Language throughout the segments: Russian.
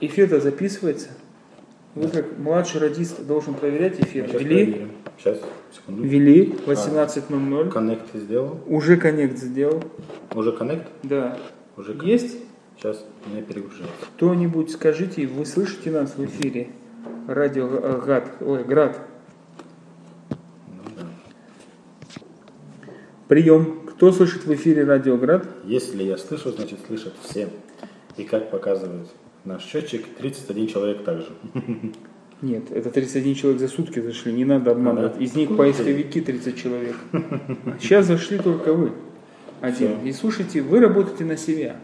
Эфир-то записывается. Вы как младший радист должен проверять эфир. Сейчас Вели, проверим. Сейчас, секунду. вели 18.00. Коннект сделал. Уже коннект сделал. Уже коннект? Да. Уже коннект. Есть? Сейчас не перегружается. Кто-нибудь скажите, вы слышите нас в эфире? Радио э, ГАД, ой, ГРАД. Ну да. Прием. Кто слышит в эфире Радио ГРАД? Если я слышу, значит слышат все. И как показывает наш счетчик, 31 человек также. Нет, это 31 человек за сутки зашли, не надо обманывать. Из них поисковики 30 человек. Сейчас зашли только вы. Один. И слушайте, вы работаете на себя.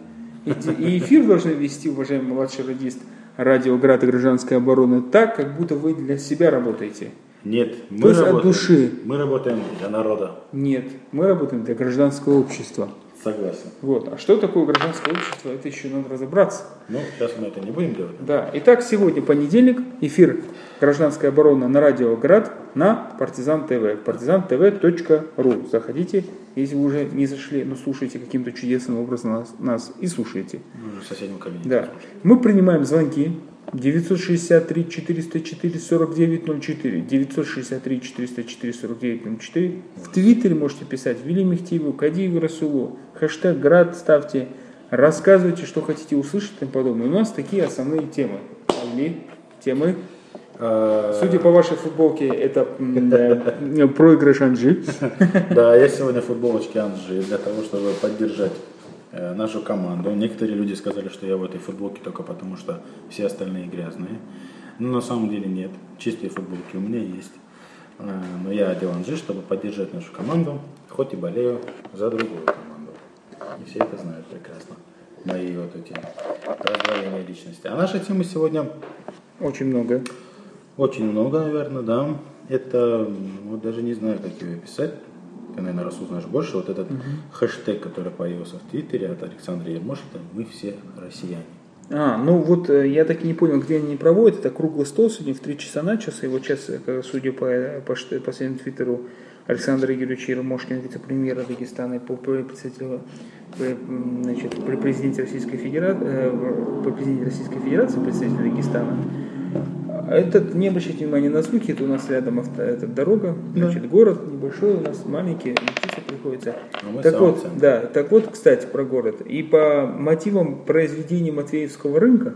И, эфир должны вести, уважаемый младший радист, радио Град и гражданской обороны так, как будто вы для себя работаете. Нет, мы То есть от работаем. души. Мы работаем для народа. Нет, мы работаем для гражданского общества. Согласен. Вот. А что такое гражданское общество, это еще надо разобраться. Ну, сейчас мы это не будем делать. Да. Итак, сегодня понедельник, эфир «Гражданская оборона» на радио «Град» на Партизан ТВ. партизантв.ру. Заходите, если вы уже не зашли, но слушаете каким-то чудесным образом нас, нас и слушаете. Мы уже в соседнем кабинете. Да. Мы принимаем звонки 963 404 49 04 963 404 49 04 В Твиттере можете писать Вили Мехтиеву, Кадиеву Расулу, хэштег Град ставьте, рассказывайте, что хотите услышать и тому подобное. У нас такие основные темы. Вили, темы. А, Судя по вашей футболке, это да, проигрыш Анжи. Да, я сегодня в футболочке Анжи для того, чтобы поддержать э, нашу команду. Некоторые люди сказали, что я в этой футболке только потому, что все остальные грязные. Но на самом деле нет. Чистые футболки у меня есть. Э, Но я одел Анжи, чтобы поддержать нашу команду, хоть и болею за другую команду. И все это знают прекрасно. Мои вот эти раздвоения личности. А наша тема сегодня Очень много. очень много, наверное, да. Это, вот даже не знаю, как его описать. Ты, наверное, раз узнаешь больше. Вот этот хэштег, который появился в Твиттере от Александра Ермошина, мы все россияне. А, ну вот э, я так и не понял, где они проводят. Это круглый стол сегодня в 3 часа начался. И вот сейчас, э, судя по, по шт- последнему твиттеру Александра Юрьевича Ермошкина, вице-премьера Дагестана и по м, значит, при президенте Российской Федерации, при президенте Российской Федерации, представитель Дагестана, этот, не обращайте внимания на звуки, это у нас рядом авто, это дорога, значит, город небольшой у нас, маленький, летиться приходится. А мы так вот, центре. да, так вот, кстати, про город. И по мотивам произведения Матвеевского рынка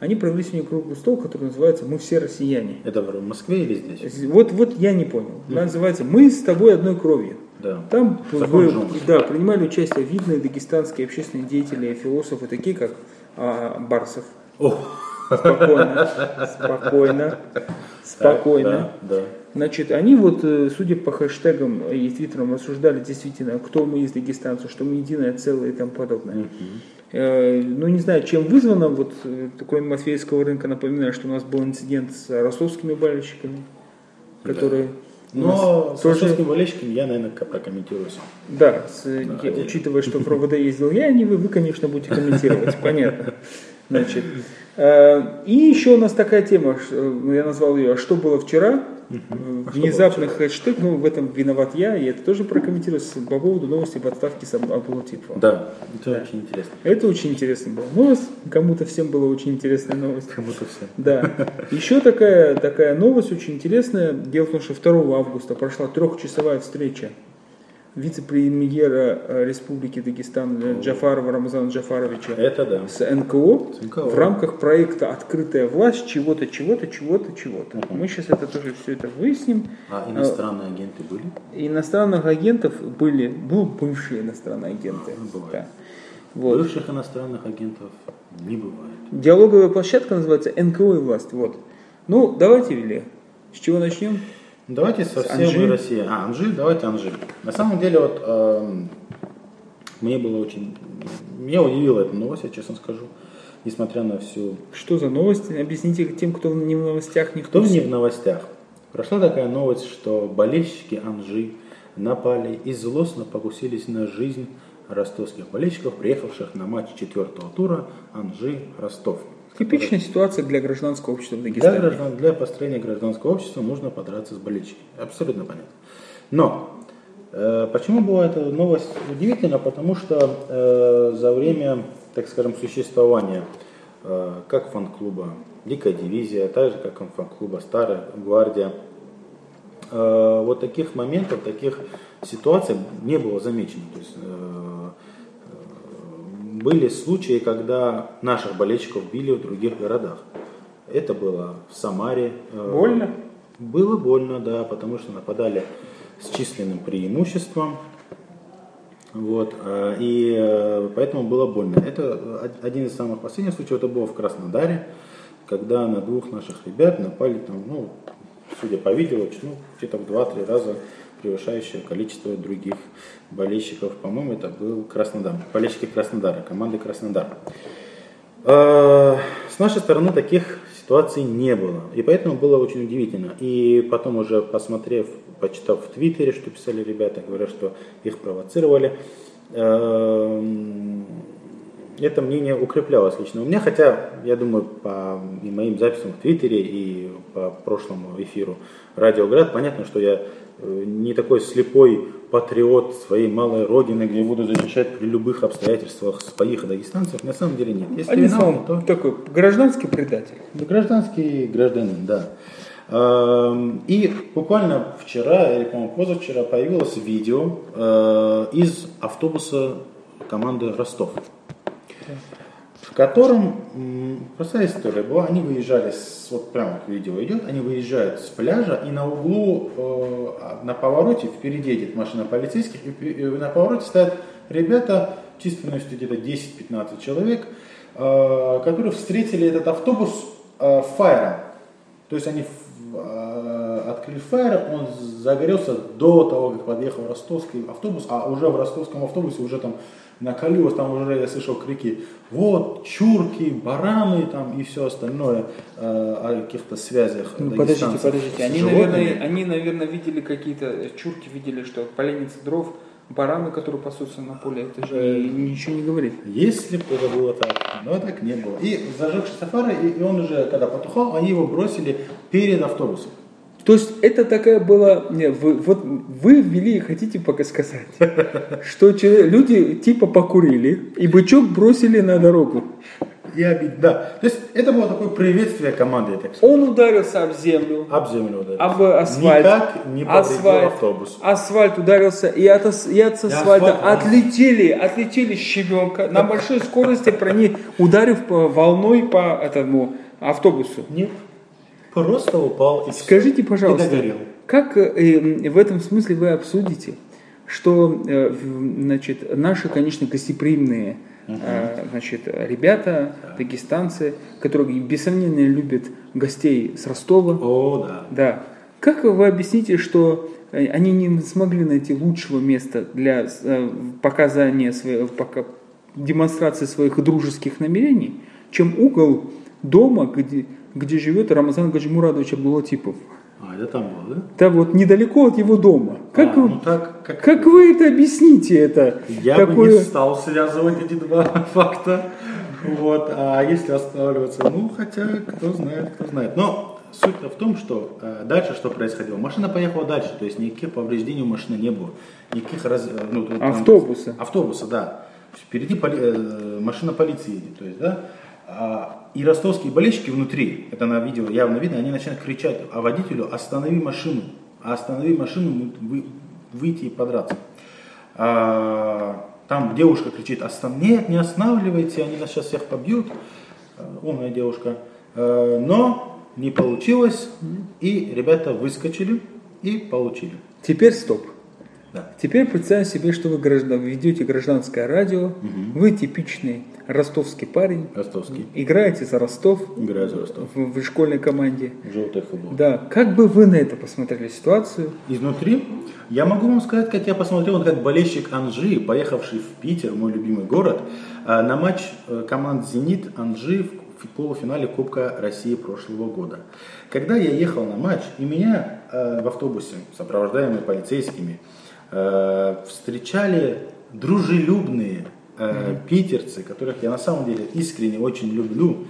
они провели сегодня круглый стол, который называется «Мы все россияне». Это в Москве или здесь? Вот, вот я не понял. Называется «Мы с тобой одной кровью». Да. Там вы- да, принимали участие видные дагестанские общественные деятели, философы, такие как а, Барсов. О, Спокойно, спокойно, спокойно. Да, да. Значит, они вот, э, судя по хэштегам и твиттерам, рассуждали действительно, кто мы из дагестанцев, что мы единое целое и тому подобное. Э, Ну, не знаю, чем вызвано, вот э, такой Матвеевского рынка, напоминаю, что у нас был инцидент с ростовскими болельщиками, которые... Но с тоже- ростовскими болельщиками я, наверное, прокомментирую сам. Да, с- я- отдельно. учитывая, что в РОВД ездил я, а не вы, вы, конечно, будете комментировать, понятно. Значит, и еще у нас такая тема, э, я назвал ее «А что было вчера?». Внезапный хэштег, ну в этом виноват я, и это тоже прокомментирую с- по поводу новости об отставке Сам- Абдулатипова. Да, это Да. очень интересно. Это очень интересно было. Новость, кому-то всем была очень интересная новость. Кому-то все. Да. Еще такая, такая новость очень интересная. Дело в том, что 2 августа прошла трехчасовая встреча вице-премьера э, Республики Дагестан э, Джафарова Рамазана Джафаровича Это да. с НКО, С НКО. в рамках проекта «Открытая власть» чего-то, чего-то, чего-то, чего-то. Мы сейчас это тоже все это выясним. А иностранные агенты были? Иностранных агентов были, ну, бывшие иностранные агенты. Ну, бывает. Да. Вот. Бывших иностранных агентов не бывает. Диалоговая площадка называется НКО и власть. Вот. Ну, давайте, Вилли, с чего начнем? Давайте совсем Анжи? мы Россия. А, Анжи, давайте Анжи. На самом деле, вот эм, мне было очень... Меня удивила эта новость, я честно скажу. Несмотря на всю... Что за новости? Объясните тем, кто не в новостях, в Кто не в новостях? Прошла такая новость, что болельщики Анжи напали и злостно покусились на жизнь ростовских болельщиков, приехавших на матч четвертого тура Анжи-Ростов. Типичная ситуация для гражданского общества в Для, Дагестане. граждан, для построения гражданского общества нужно подраться с болельщиками. Абсолютно понятно. Но э, почему была эта новость удивительна? Потому что э, за время, так скажем, существования э, как фан-клуба Дикая дивизия, так же как фан-клуба Старая гвардия. Э, вот таких моментов, таких ситуаций не было замечено. То есть, были случаи, когда наших болельщиков били в других городах. Это было в Самаре. Больно? Было больно, да, потому что нападали с численным преимуществом. Вот, э, и э, поэтому было больно. Это один из самых последних случаев, это было в Краснодаре, когда на двух наших ребят напали там, ну, судя по видео, ну, где-то в 2-3 раза превышающее количество других болельщиков. По-моему, это был Краснодар. Болельщики Краснодара, команды Краснодар. Э, с нашей стороны таких ситуаций не было. И поэтому было очень удивительно. И потом уже посмотрев, почитав в Твиттере, что писали ребята, говорят, что их провоцировали, эм, это мнение укреплялось лично у меня, хотя, я думаю, по и моим записям в Твиттере и по прошлому эфиру Радиоград, понятно, что я не такой слепой патриот своей малой родины, где буду защищать при любых обстоятельствах своих дагестанцев, на самом деле нет. Если Одним словом, то... такой гражданский предатель. Да, гражданский гражданин, да. И буквально вчера, или, по-моему, позавчера появилось видео э, из автобуса команды Ростов в котором простая история была, они выезжали, с, вот прямо как видео идет, они выезжают с пляжа и на углу, э, на повороте, впереди едет машина полицейских, и на повороте стоят ребята численностью где-то 10-15 человек, э, которые встретили этот автобус э, фаером. То есть они э, открыли фаер, он загорелся до того, как подъехал ростовский автобус, а уже в ростовском автобусе уже там накалилось, там уже я слышал крики, вот, чурки, бараны там и все остальное э, о каких-то связях. Ну, подождите, подождите, они наверное, они, наверное, видели какие-то, э, чурки видели, что поленница дров, бараны, которые пасутся на поле, это же э, ничего не говорит. Если бы это было так, но так не было. И зажегшийся фары, и, и он уже, когда потухал, они его бросили перед автобусом. То есть это такая была, не, вы, вот вы ввели и хотите пока сказать, что люди типа покурили и бычок бросили на дорогу. Я, да. То есть это было такое приветствие команды, я так Он ударился об землю. Об землю ударился. Об асфальт. Никак не асфальт, автобус. Асфальт ударился, и от, и от асфальта асфальт, отлетели, отлетели щебенка на большой скорости, прони, ударив по, волной по этому автобусу. Нет. Просто упал и Скажите, все. пожалуйста, и догорел. как э, в этом смысле вы обсудите, что э, значит, наши, конечно, гостеприимные угу. э, значит, ребята, да. дагестанцы, которые, без сомнения, любят гостей с Ростова. О, да. Да. Как вы объясните, что э, они не смогли найти лучшего места для э, показания своего, пока, демонстрации своих дружеских намерений, чем угол дома, где, где живет Рамазан Гаджимурадович Абдулатипов. А, это там было, да? Да, вот недалеко от его дома. Как, а, вы, ну так, как... как вы это объясните? Это Я такое... бы не стал связывать эти два факта. Вот. А если останавливаться, ну, хотя, кто знает, кто знает. Но суть в том, что э, дальше что происходило. Машина поехала дальше, то есть никаких повреждений у машины не было. Никаких раз... Э, ну, автобуса. Там, автобуса, да. Впереди поли... э, машина полиции едет, то есть, да. А, и ростовские болельщики внутри, это на видео явно видно, они начинают кричать о водителю «Останови машину! Останови машину, вы, выйти и подраться!» а, Там девушка кричит «Остан... «Нет, не останавливайте, они нас сейчас всех побьют!» а, Умная девушка. А, но не получилось, и ребята выскочили и получили. Теперь стоп. Да. Теперь представим себе, что вы граждан, ведете гражданское радио, угу. вы типичный ростовский парень. Ростовский. Играете за Ростов. Играю за Ростов. В, в школьной команде. Желтый футбол. Да. Как бы вы на это посмотрели ситуацию? Изнутри? Я могу вам сказать, как я посмотрел, как болельщик Анжи, поехавший в Питер, мой любимый город, э, на матч э, команд «Зенит» Анжи в полуфинале Кубка России прошлого года. Когда я ехал на матч, и меня э, в автобусе, сопровождаемые полицейскими, встречали дружелюбные э, питерцы, которых я на самом деле искренне очень люблю,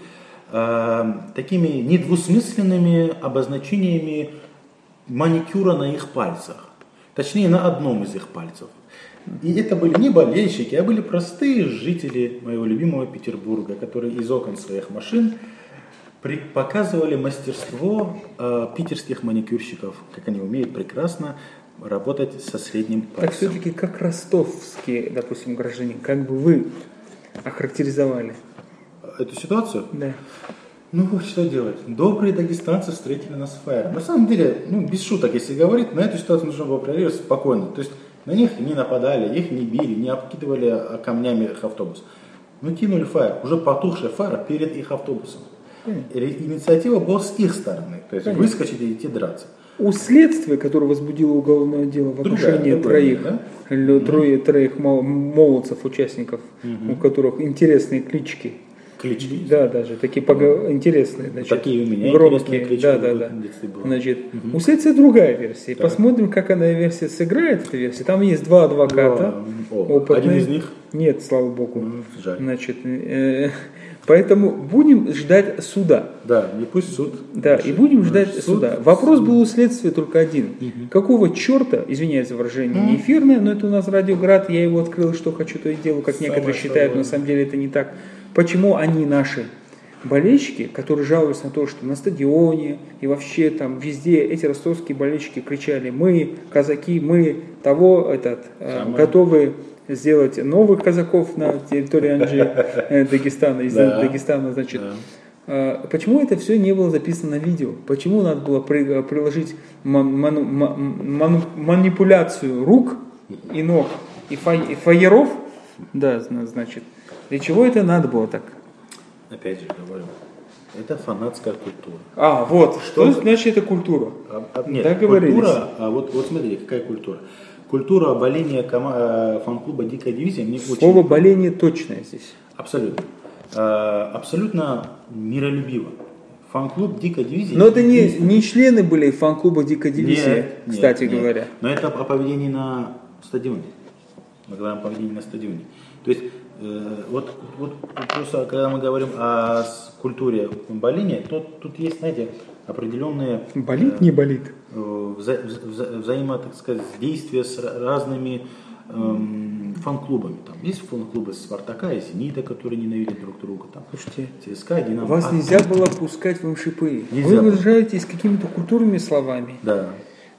э, такими недвусмысленными обозначениями маникюра на их пальцах. Точнее, на одном из их пальцев. И это были не болельщики, а были простые жители моего любимого Петербурга, которые из окон своих машин показывали мастерство э, питерских маникюрщиков, как они умеют прекрасно работать со средним Так пальцем. все-таки как ростовские, допустим, граждане, как бы вы охарактеризовали? Эту ситуацию? Да. Ну что делать. Добрые дагестанцы встретили нас фаером. На самом деле, ну без шуток, если говорить, на эту ситуацию нужно было реагировать спокойно. То есть на них не нападали, их не били, не обкидывали а, камнями их автобус. Ну кинули фаер, уже потухшая фара перед их автобусом. Инициатива была с их стороны, то есть Понятно. выскочить и идти драться. У следствия, которое возбудило уголовное дело в отношении другая, троих, да? трое, троих мол- молодцев, участников, у которых интересные клички. Клички. Да, даже такие пого- интересные, значит, Такие у меня громкие. клички да, да, да. Значит, у следствия другая версия. И Посмотрим, как она версия сыграет, эта версия. Там есть два адвоката. О, опытные. один из них? Нет, слава богу. Жаль. Значит, э, поэтому будем ждать суда. Да, и пусть суд. Да, и будем ждать Суд- суда. Вопрос был у следствия только один. Какого черта, извиняюсь за выражение, не эфирное, но это у нас радиоград, я его открыл, что хочу, то и делаю, как Самое некоторые считают, но на самом деле это не так. Почему они наши болельщики, которые жалуются на то, что на стадионе и вообще там везде эти ростовские болельщики кричали, мы, казаки, мы того, этот, э, готовы сделать новых казаков на территории Анжи, э, Дагестана, из Да. Дагестана, значит, Да. а, Почему это все не было записано на видео? Почему надо было при- приложить ман- ману- ма- ману- манипуляцию рук и ног и, фа- и фаеров? Да, зна- значит. Для чего это надо было так? Опять же говорю, это фанатская культура. А, вот, что, Что? значит это культура? А- а- нет, Договорились. культура, а вот, вот смотрите, какая культура. Культура оболения кома- э, фан-клуба «Дикая дивизия» мне Слово очень... боление точное здесь. Абсолютно. Э, Абсолютно миролюбиво. Фан-клуб «Дикая дивизия» Но это не, не члены были фан-клуба Дикая дивизия, Нет, нет, кстати нет. говоря. Но это о поведении на стадионе. Мы говорим о поведении на стадионе. То есть, э, вот, вот просто, когда мы говорим о культуре боления, то тут есть, знаете, определенные Болит, не болит. э, вза- вза- взаимо, так сказать, действия с ра- разными эм, фан-клубами. Там есть фан-клубы Спартака и Зенита, которые ненавидят друг друга. Там, Слушайте, ЦСКА, Динамо. вас А- нельзя было пускать в МШПы. Нельзя Вы выражаетесь какими-то культурными словами. Да.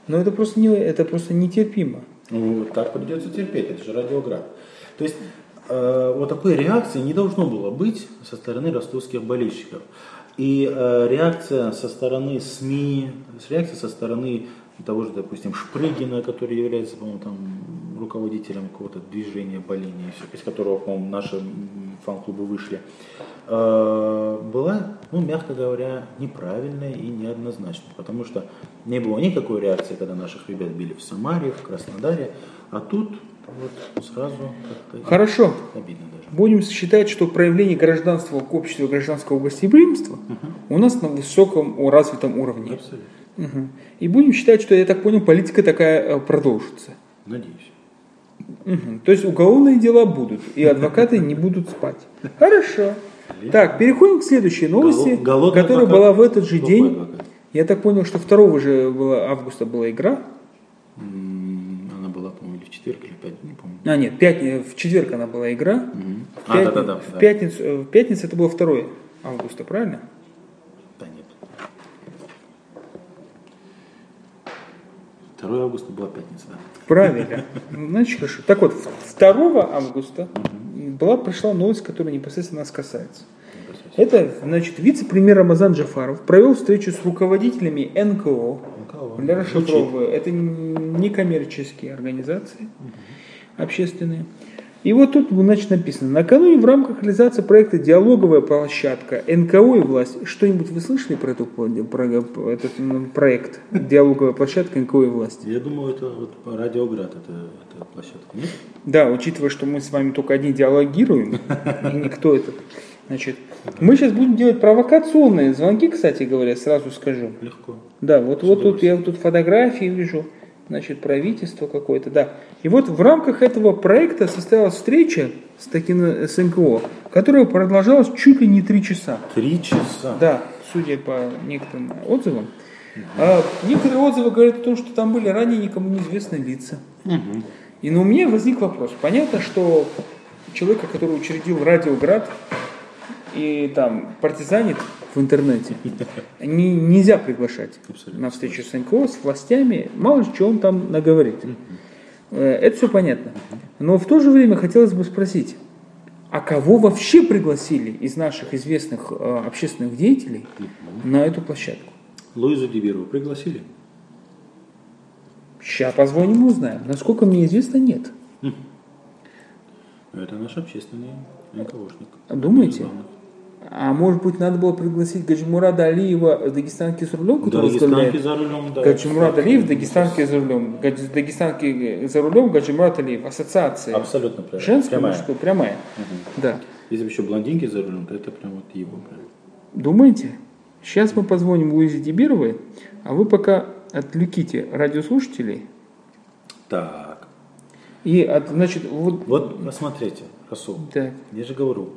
Но это просто, не, это просто нетерпимо. Ну, так придется терпеть, это же радиоград. То есть э, вот такой реакции не должно было быть со стороны ростовских болельщиков. И э, реакция со стороны СМИ, реакция со стороны того же, допустим, Шпрыгина, который является, по-моему, там руководителем какого-то движения боления, из которого, по-моему, наши фан-клубы вышли, э, была, ну, мягко говоря, неправильная и неоднозначная. Потому что не было никакой реакции, когда наших ребят били в Самаре, в Краснодаре, а тут вот сразу как-то Хорошо. обидно даже. Будем считать, что проявление гражданства к обществу гражданского гостеприимства у нас на высоком развитом уровне. Абсолютно. Мгм. И будем считать, что, я так понял, политика такая э, продолжится. Надеюсь. Мгм. То есть уголовные дела будут, и адвокаты не будут спать. Хорошо. Так, переходим к следующей новости, которая была в этот же день. Я так понял, что 2 же было- августа была игра. А, нет, пятни- в четверг она была игра. Мгм. В, А, пятни- да-да-да. в да. пятницу, э, в пятницу это было 2 августа, правильно? Да нет. 2 августа была пятница, да. Правильно. Ну, Значит, хорошо. Так вот, 2 августа была пришла новость, которая непосредственно нас касается. Это, значит, вице-премьер Рамазан Джафаров провел встречу с руководителями НКО. НКО. Для расшифровываю, это не коммерческие организации общественные. И вот тут значит, написано, накануне в рамках реализации проекта «Диалоговая площадка НКО и власть». Что-нибудь вы слышали про, эту, про этот проект «Диалоговая площадка НКО и власть»? Я думаю, это вот радиоград, это, это площадка. Нет? Да, учитывая, что мы с вами только одни диалогируем, и никто это. Значит, мы сейчас будем делать провокационные звонки, кстати говоря, сразу скажу. Легко. Да, вот, вот тут я вот тут фотографии вижу, значит, правительство какое-то, да. И вот в рамках этого проекта состоялась встреча с таким с НКО, которая продолжалась чуть ли не три часа. Три часа. Да, судя по некоторым отзывам. А некоторые отзывы говорят о том, что там были ранее никому неизвестные лица. Мгм. И ну, у меня возник вопрос. Понятно, что человека, который учредил Радиоград и там партизанит в интернете, не, нельзя приглашать Абсолютно. на встречу с НКО, с властями. Мало ли, что он там наговорит. Э, это все понятно. Но в то же время хотелось бы спросить, а кого вообще пригласили из наших известных э, общественных деятелей на эту площадку? Луизу Диберову пригласили? Сейчас позвоним и узнаем. Насколько мне известно, нет. Это наш общественный НКОшник. Думаете? А может быть, надо было пригласить Гаджимурада Алиева, дагестанский за рулем, который возглавляет? за рулем, да. Гаджимурад Алиев, дагестанский за рулем. Дагестанский за рулем, Гаджимурад Алиев, ассоциация. Абсолютно правильно. Женская, прямая. мужская, прямая. Угу. Да. Если бы еще блондинки за рулем, то это прям вот его прям. Думаете? Сейчас мы позвоним Луизе Дибировой, а вы пока отвлеките радиослушателей. Так. И, от, значит, вот... Вот, посмотрите, Расул. Да. Я же говорю,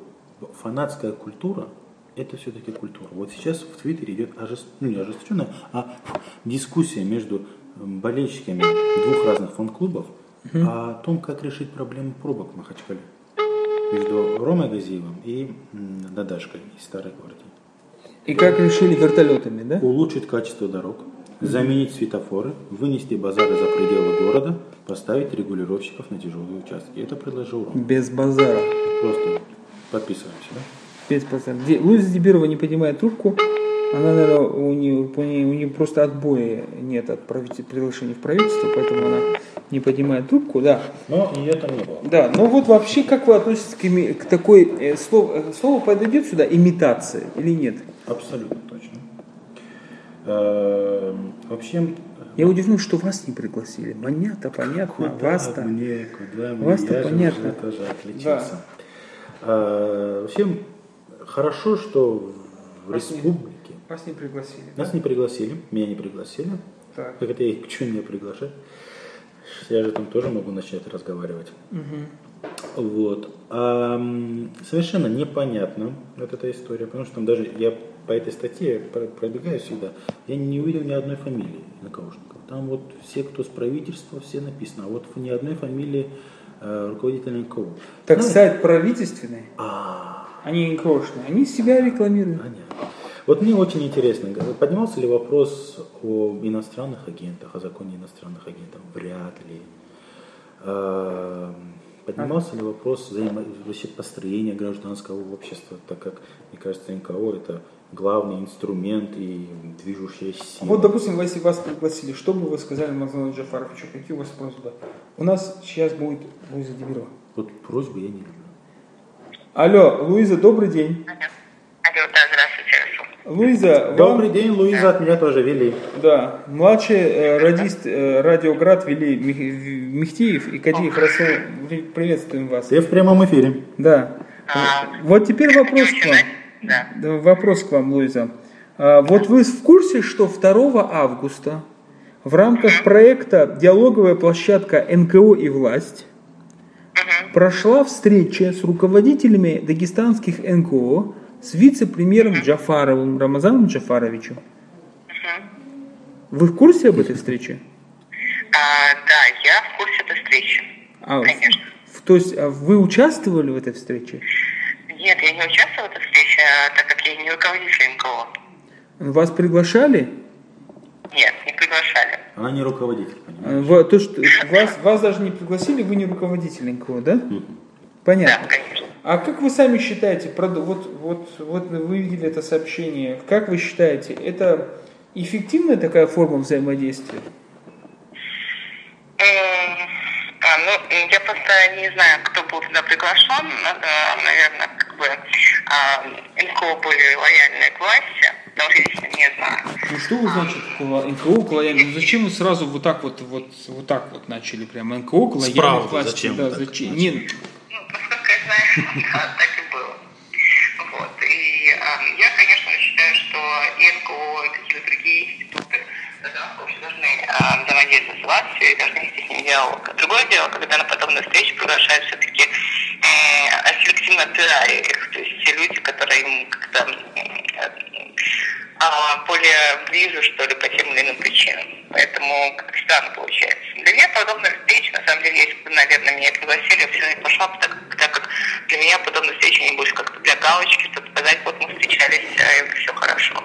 фанатская культура – это все-таки культура. Вот сейчас в Твиттере идет ожест... ну, не ожесточенная, а дискуссия между болельщиками двух разных фан-клубов угу. о том, как решить проблему пробок в Махачкале между Ромой Газиевым и Дадашкой из Старой гвардии. И как решили вертолетами, да? Улучшить качество дорог, заменить светофоры, вынести базары за пределы города, поставить регулировщиков на тяжелые участки. Это предложил Рома. Без базара. Просто Подписываемся, да? Спецпацан. Луиза Дебирова не поднимает трубку. Она, наверное, у нее, у нее, у нее просто отбоя нет от правитель, приглашений в правительство, поэтому она не поднимает трубку, да. Но ее там не было. Да, но вот вообще, как вы относитесь к, к такой, э, слово, э, слово подойдет сюда, имитация или нет? Абсолютно точно. Э, вообще... Я удивлен, что вас не пригласили. Понятно, понятно. Вас-то. Мне, куда мне? Вас-то понятно. тоже отличился. Да. А, всем хорошо, что в вас республике... Не, вас не пригласили. Нас да? не пригласили, меня не пригласили. Так. Как это я их почему меня приглашать? Я же там тоже могу начать разговаривать. Угу. Вот. А, совершенно непонятно вот эта история, потому что там даже я по этой статье пробегаю сюда, я не увидел ни одной фамилии НКОшников. Там вот все, кто с правительства, все написано. А вот ни одной фамилии Э, руководитель НКО. Так ну, сайт правительственный, а они НКОшные, они себя рекламируют. Понятно. Вот мне очень интересно, поднимался ли вопрос о иностранных агентах, о законе иностранных агентов? Вряд ли. Э, поднимался ли вопрос взаимо... вообще построения гражданского общества, так как, мне кажется, НКО это главный инструмент и движущая сила. Вот, допустим, если вас пригласили, что бы вы сказали Мазану Джафаровичу, какие у вас просьбы? У нас сейчас будет Луиза Дебирова. Вот просьбы я не люблю. Алло, Луиза, добрый день. Алло, да, здравствуйте. Луиза, вам... Добрый день, Луиза, да. от меня тоже вели. Да, младший э, радист э, Радиоград вели Михтеев и Кадиев Расул, приветствуем вас. Ты в прямом эфире. Да. А, вот теперь вопрос к вам. Да. Вопрос к вам, Луиза. А, вот вы в курсе, что 2 августа в рамках проекта «Диалоговая площадка НКО и власть» прошла встреча с руководителями дагестанских НКО с вице-премьером Джафаровым, Рамазаном Джафаровичем. Вы в курсе об этой встрече? А, да, я в курсе этой встречи. А, Конечно. То есть а вы участвовали в этой встрече? Нет, я не участвовала в этой встрече, а так как я не руководитель НКО. Вас приглашали? Нет, не приглашали. Она не руководитель, понимаешь? То, что вас, вас даже не пригласили, вы не руководитель НКО, да? Понятно. Да, конечно. А как вы сами считаете, вот, вот, вот вы видели это сообщение, как вы считаете, это эффективная такая форма взаимодействия? А, ну, я просто не знаю, кто был туда приглашен. Надо, наверное, бы а, НКО были лояльны к власти, лично не знаю. Ну что вы значит НКО к лояльны? Ну, зачем вы сразу вот так вот, вот, вот так вот начали прямо НКО к лояльны к власти? Зачем? Да, зачем? Не... Ну, насколько я знаю, так и было. Вот. И а, я, конечно, считаю, что НКО, и какие-то другие институты вообще должны э, взаимодействовать с властью и должны вести с ним диалог. Другое дело, когда на подобные встречи приглашают все-таки э, их, то есть те люди, которые им как-то э, более ближе, что ли, по тем или иным причинам. Поэтому как странно получается. Для меня подобная встреча, на самом деле, если бы, наверное, меня пригласили, я все не пошла бы, так, так как для меня подобная встреча не больше как-то для галочки, чтобы сказать, вот мы встречались, и все хорошо.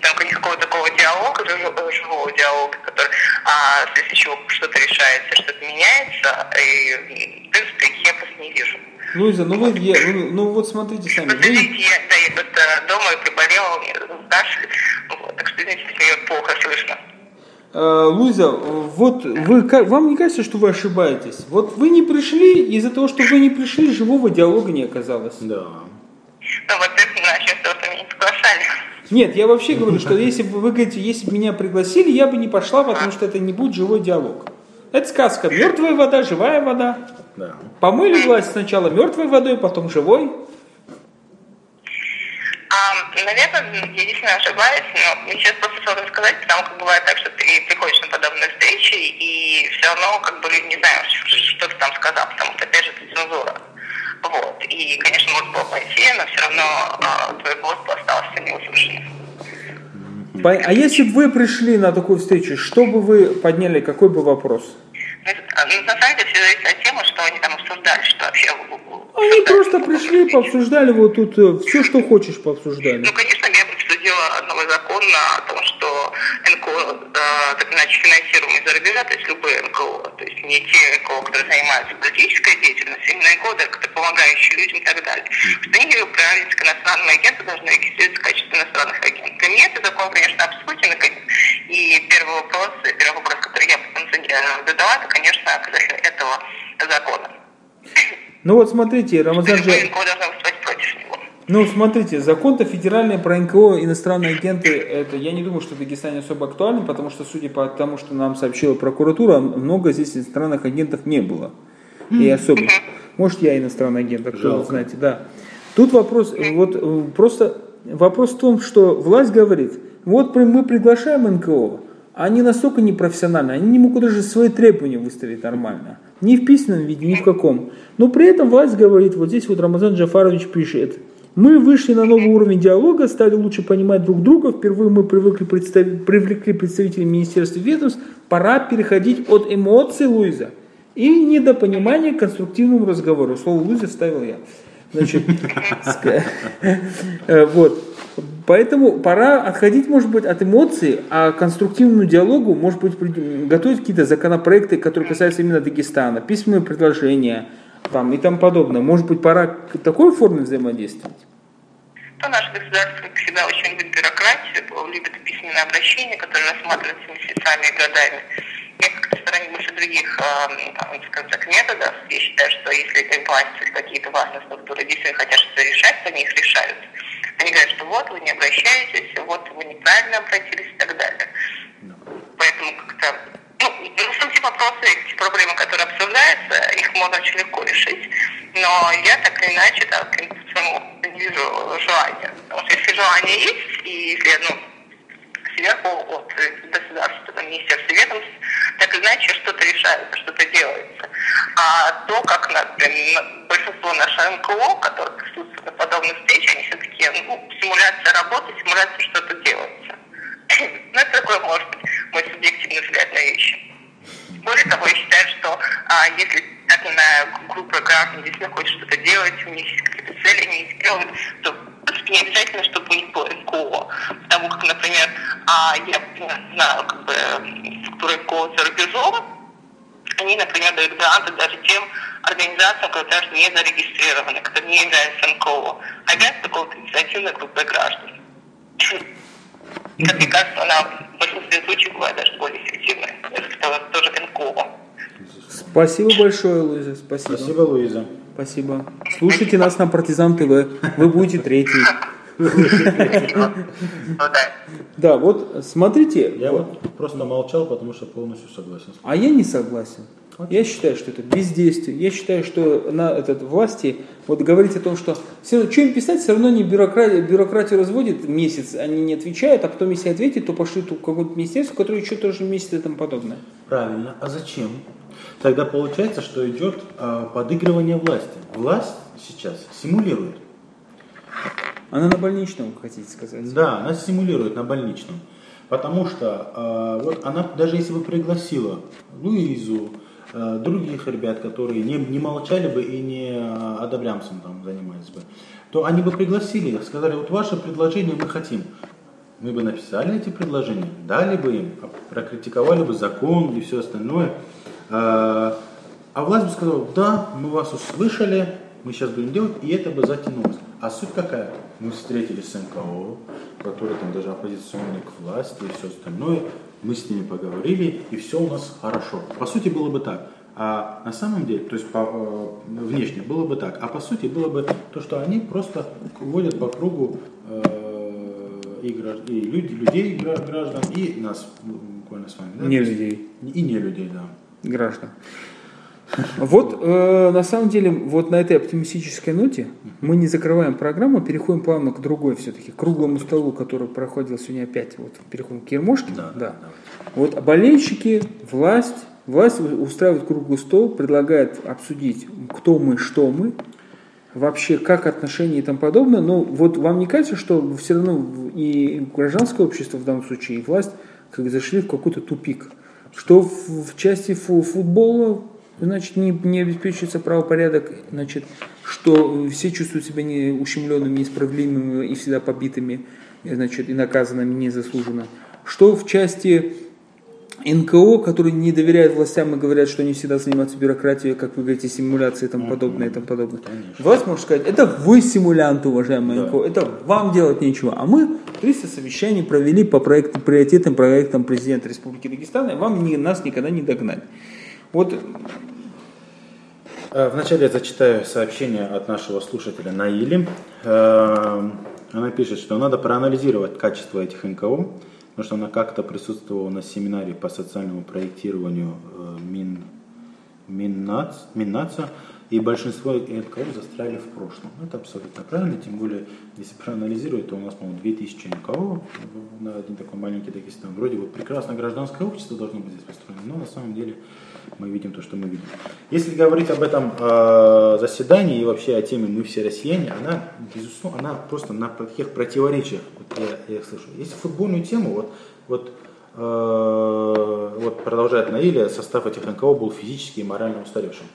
Там никакого такого диалога, живого диалога, который, а, в чего что-то решается, что-то меняется, и, в принципе, я просто не вижу. Луиза, ну вы, я, ну, ну вот смотрите сами. Вы... Я, да, я просто дома приболела, мне кашель, вот, так что, извините, если меня плохо слышно. Э, Луиза, вот вы, вам не кажется, что вы ошибаетесь? Вот вы не пришли, из-за того, что вы не пришли, живого диалога не оказалось. Да. Ну, вот это значит, что вы меня не приглашали. Нет, я вообще говорю, что если бы вы говорите, если бы меня пригласили, я бы не пошла, потому что это не будет живой диалог. Это сказка. Мертвая вода, живая вода. Да. Помыли власть сначала мертвой водой, потом живой. А, наверное, я действительно ошибаюсь, но мне сейчас просто сложно сказать, потому как бывает так, что ты приходишь на подобные встречи, и все равно, как бы, не знаю, что ты там сказал, потому что, опять же, это цензура. Вот. И, конечно, можно было пойти, но все равно а, твой голос остался неуслышанным. А если бы вы пришли на такую встречу, что бы вы подняли, какой бы вопрос? На деле все зависит от темы, что они там обсуждали, что вообще... Они просто пришли, пообсуждали вот тут э, все, что хочешь, пообсуждали. Ну, конечно, я бы обсудила новый закон о том, что НКО э, иначе финансируемые за рубежа, то есть любые НКО, то есть не те НКО, которые занимаются политической деятельностью, именно НКО, которые помогающие людям и так далее, что они правильно к иностранным агентам должны регистрироваться в качестве иностранных агентов. Для меня этот закон, конечно, абсолютно, и первый вопрос, первый вопрос, который я потом задала, это, конечно, касательно этого закона. Ну вот смотрите, Рамазан же... Ну, смотрите, закон-то федеральный про НКО, иностранные агенты, это, я не думаю, что в Дагестане особо актуально, потому что, судя по тому, что нам сообщила прокуратура, много здесь иностранных агентов не было. И особо. Может, я иностранный агент, а кто знаете, да. Тут вопрос, вот э, просто вопрос в том, что власть говорит, вот мы приглашаем НКО, они настолько непрофессиональны, они не могут даже свои требования выставить нормально. Ни в письменном виде, ни в каком. Но при этом власть говорит, вот здесь вот Рамазан Джафарович пишет, мы вышли на новый уровень диалога, стали лучше понимать друг друга, впервые мы привыкли представить, привлекли представителей министерства ведомств, пора переходить от эмоций Луиза и недопонимания к конструктивному разговору. Слово Луиза вставил я. Значит, э, вот. Поэтому пора отходить, может быть, от эмоций, а к конструктивному диалогу, может быть, готовить какие-то законопроекты, которые касаются именно Дагестана, письменные предложения там, и тому подобное. Может быть, пора к такой форме взаимодействовать? Ну, наше государство всегда очень любит бюрократию, любит письменное обращение, которое рассматривается месяцами и годами. Я как-то сторонник больше других, э, скажем так, методов. Я считаю, что если власть или какие-то важные структуры действительно хотят что-то решать, то они их решают. Они говорят, что вот вы не обращаетесь, вот вы неправильно обратились и так далее. Поэтому как-то ну, вопросы, эти проблемы, которые обсуждаются, их можно очень легко решить. Но я так или иначе так, не вижу желания. Потому что если желание есть, и если ну, сверху от государства, там, министерства ведомств, так или иначе что-то решается, что-то делается. А то, как например, большинство наших МКО, которые присутствуют на подобных встречах, они все-таки ну, симуляция работы, симуляция что-то делается. Ну, это такой, может быть, мой субъективный взгляд на вещи. Более того, я считаю, что а, если на группа граждан действительно хочет что-то делать, у них есть какие-то цели, они их делают, то не обязательно, чтобы у них было НКО. Потому как, например, а, я знаю как бы, структуры НКО за рубежом, они, например, дают гранты даже тем организациям, которые даже не зарегистрированы, которые не являются НКО, а являются такой инициативной группой граждан. Как мне кажется, она в большинстве случаев бывает даже более эффективной, это тоже НКО. Спасибо большое, Луиза. Спасибо. Спасибо, Луиза. Спасибо. Слушайте нас на Партизан ТВ. Вы будете третий. Да, вот смотрите. Я вот просто молчал, потому что полностью согласен. А я не согласен. Я считаю, что это бездействие. Я считаю, что на этот власти вот говорить о том, что все что им писать, все равно не бюрократия, бюрократию разводит месяц, они не отвечают, а потом, если ответят, то пошлют в какое-то министерство, которое еще тоже месяц и тому подобное. Правильно. А зачем? Тогда получается, что идет а, подыгрывание власти. Власть сейчас симулирует. Она на больничном, хотите сказать? Да, она симулирует на больничном. Потому что э, вот она, даже если бы пригласила Луизу, э, других ребят, которые не, не молчали бы и не э, одобрямсом там занимались бы, то они бы пригласили сказали, вот ваше предложение мы хотим. Мы бы написали эти предложения, дали бы им, прокритиковали бы закон и все остальное. Э, а власть бы сказала, да, мы вас услышали, мы сейчас будем делать, и это бы затянулось. А суть какая? Мы встретились с НКО, который там даже оппозиционный к власти и все остальное. Мы с ними поговорили, и все у нас хорошо. По сути, было бы так. А на самом деле, то есть по, э, внешне было бы так, а по сути было бы то, что они просто водят по кругу э, и, граждан, и люди, людей, граждан, и нас, буквально с вами. Да? Не людей. И не людей, да. Граждан. Вот, э, на самом деле, вот на этой оптимистической ноте мы не закрываем программу, переходим плавно к другой все-таки, к круглому столу, который проходил сегодня опять. Вот переходим к Ермошкину. Да, да. да. Вот болельщики, власть, власть устраивает круглый стол, предлагает обсудить, кто мы, что мы, вообще как отношения и тому подобное. Но вот вам не кажется, что все равно и гражданское общество в данном случае, и власть как зашли в какой-то тупик? Что в, в части футбола значит, не, не обеспечивается правопорядок, значит, что все чувствуют себя не ущемленными, неисправимыми и всегда побитыми, значит, и наказанными незаслуженно. Что в части НКО, которые не доверяют властям и говорят, что они всегда занимаются бюрократией, как вы говорите, симуляцией и тому подобное, и тому подобное. Конечно. Власть может сказать, это вы симулянты, уважаемые да. НКО, это вам делать нечего. А мы 300 совещаний провели по проекту, приоритетным проектам президента Республики Дагестан, и вам не, нас никогда не догнать. Вот э, Вначале я зачитаю сообщение от нашего слушателя Наили. Э, она пишет, что надо проанализировать качество этих НКО, потому что она как-то присутствовала на семинаре по социальному проектированию э, Мин, Миннац, Миннаца, и большинство НКО застряли в прошлом. Это абсолютно правильно, тем более, если проанализировать, то у нас, по-моему, 2000 НКО на один такой маленький Дагестан. Вроде бы прекрасное гражданское общество должно быть здесь построено, но на самом деле мы видим то, что мы видим. Если говорить об этом э, заседании и вообще о теме «Мы все россияне», она, безусловно, она просто на таких противоречиях, вот я, я слышу. Если футбольную тему, вот, вот, э, вот продолжает Наиля, состав этих НКО был физически и морально устаревшим.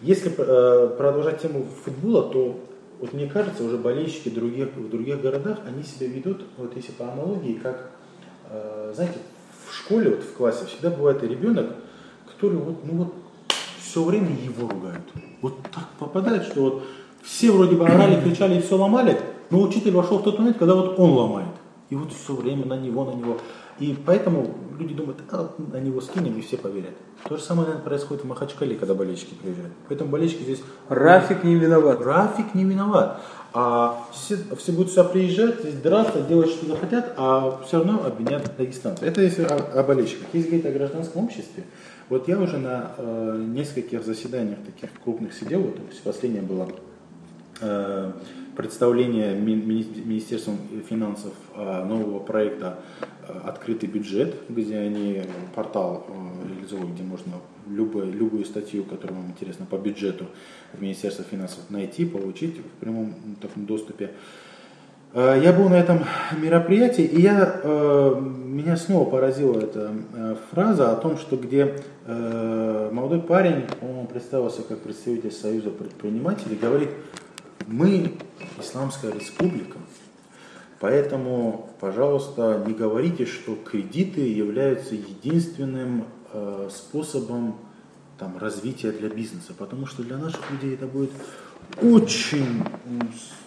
Если э, продолжать тему футбола, то вот мне кажется, уже болельщики других, в других городах, они себя ведут, вот если по аналогии, как, э, знаете, в школе, вот в классе всегда бывает ребенок, который вот, ну вот все время его ругают. Вот так попадает, что вот все вроде бы орали, кричали и все ломали, но учитель вошел в тот момент, когда вот он ломает. И вот все время на него, на него. И поэтому люди думают, а, на него скинем, и все поверят. То же самое, наверное, происходит в Махачкале, когда болельщики приезжают. Поэтому болельщики здесь... Рафик не виноват. Рафик не виноват. А все, все будут сюда приезжать, здесь драться, делать что захотят, а все равно обвинят дагестанцев. Это если о, о болельщиках. Если говорить о гражданском обществе, вот я уже на э, нескольких заседаниях таких крупных сидел, вот последнее было э, представление ми- Министерством финансов э, нового проекта э, «Открытый бюджет», где они портал э, реализовывают, где можно любую, любую статью, которая вам интересна по бюджету в Министерстве финансов найти, получить в прямом таком доступе. Я был на этом мероприятии, и я, меня снова поразила эта фраза о том, что где молодой парень, он представился как представитель Союза предпринимателей, говорит, мы Исламская республика, поэтому, пожалуйста, не говорите, что кредиты являются единственным способом там, развития для бизнеса, потому что для наших людей это будет очень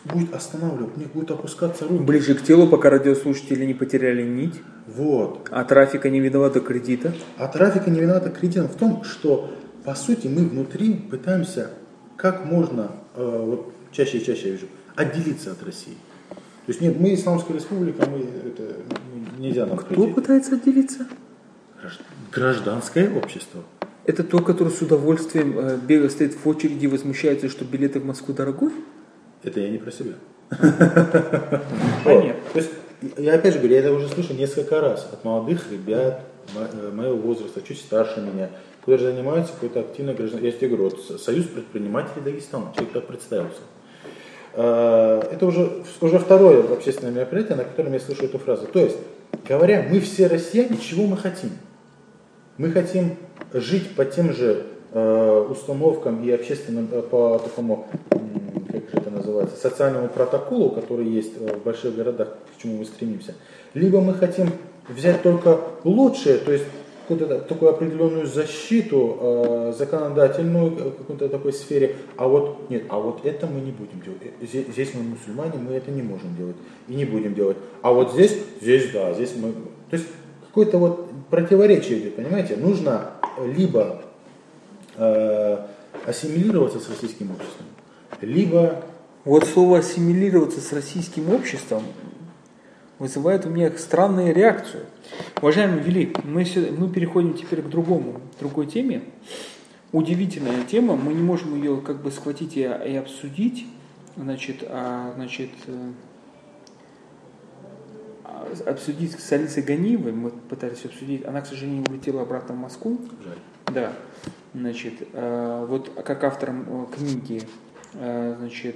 будет останавливать, у них будет опускаться руки. Ближе к телу, пока радиослушатели не потеряли нить. Вот. А трафика не виновата кредита. А трафика не виновата кредита в том, что по сути мы внутри пытаемся как можно, э, вот чаще и чаще я вижу, отделиться от России. То есть нет, мы Исламская республика, мы это нельзя нам Кто прийти. пытается отделиться? Гражданское общество. Это то, который с удовольствием э, бегает, стоит в очереди и возмущается, что билеты в Москву дорогой? Это я не про себя. Понятно. То есть, я опять же говорю, я это уже слышу несколько раз от молодых ребят э, моего возраста, чуть старше меня, которые занимаются какой-то активной гражданской... Я тебе говорю, Союз предпринимателей Дагестана, человек так представился. Э, это уже, уже второе общественное мероприятие, на котором я слышу эту фразу. То есть, говоря, мы все россияне, чего мы хотим? Мы хотим жить по тем же э, установкам и общественным, э, по такому, как же это называется, социальному протоколу, который есть в больших городах, к чему мы стремимся. Либо мы хотим взять только лучшее, то есть какую-то такую определенную защиту э, законодательную в какой-то такой сфере, а вот нет, а вот это мы не будем делать. Здесь, здесь мы мусульмане, мы это не можем делать и не будем делать. А вот здесь, здесь да, здесь мы. То есть какое-то вот противоречие идет, понимаете? Нужно либо э, ассимилироваться с российским обществом, либо вот слово ассимилироваться с российским обществом вызывает у меня странную реакцию. Уважаемый Вели, мы, мы переходим теперь к другому, другой теме. Удивительная тема, мы не можем ее как бы схватить и, и обсудить. Значит, а, значит, э, а, обсудить с Алисой Ганиевой, мы пытались обсудить, она, к сожалению, улетела обратно в Москву. Жаль. Да. Значит, э, вот как автором э, книги, значит,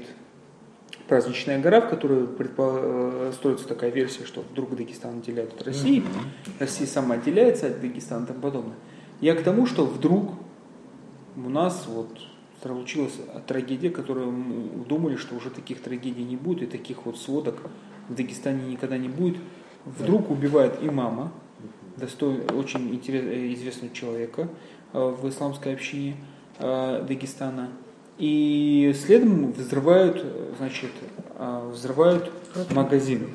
праздничная гора, в которой предпо... строится такая версия, что вдруг Дагестан отделяют от России, mm-hmm. Россия сама отделяется от Дагестана и тому подобное. Я к тому, что вдруг у нас вот случилась трагедия, которую мы думали, что уже таких трагедий не будет, и таких вот сводок в Дагестане никогда не будет. Вдруг убивает имама, достой, очень интерес, известного человека э, в исламской общине э, Дагестана – и следом взрывают, значит, а, взрывают магазины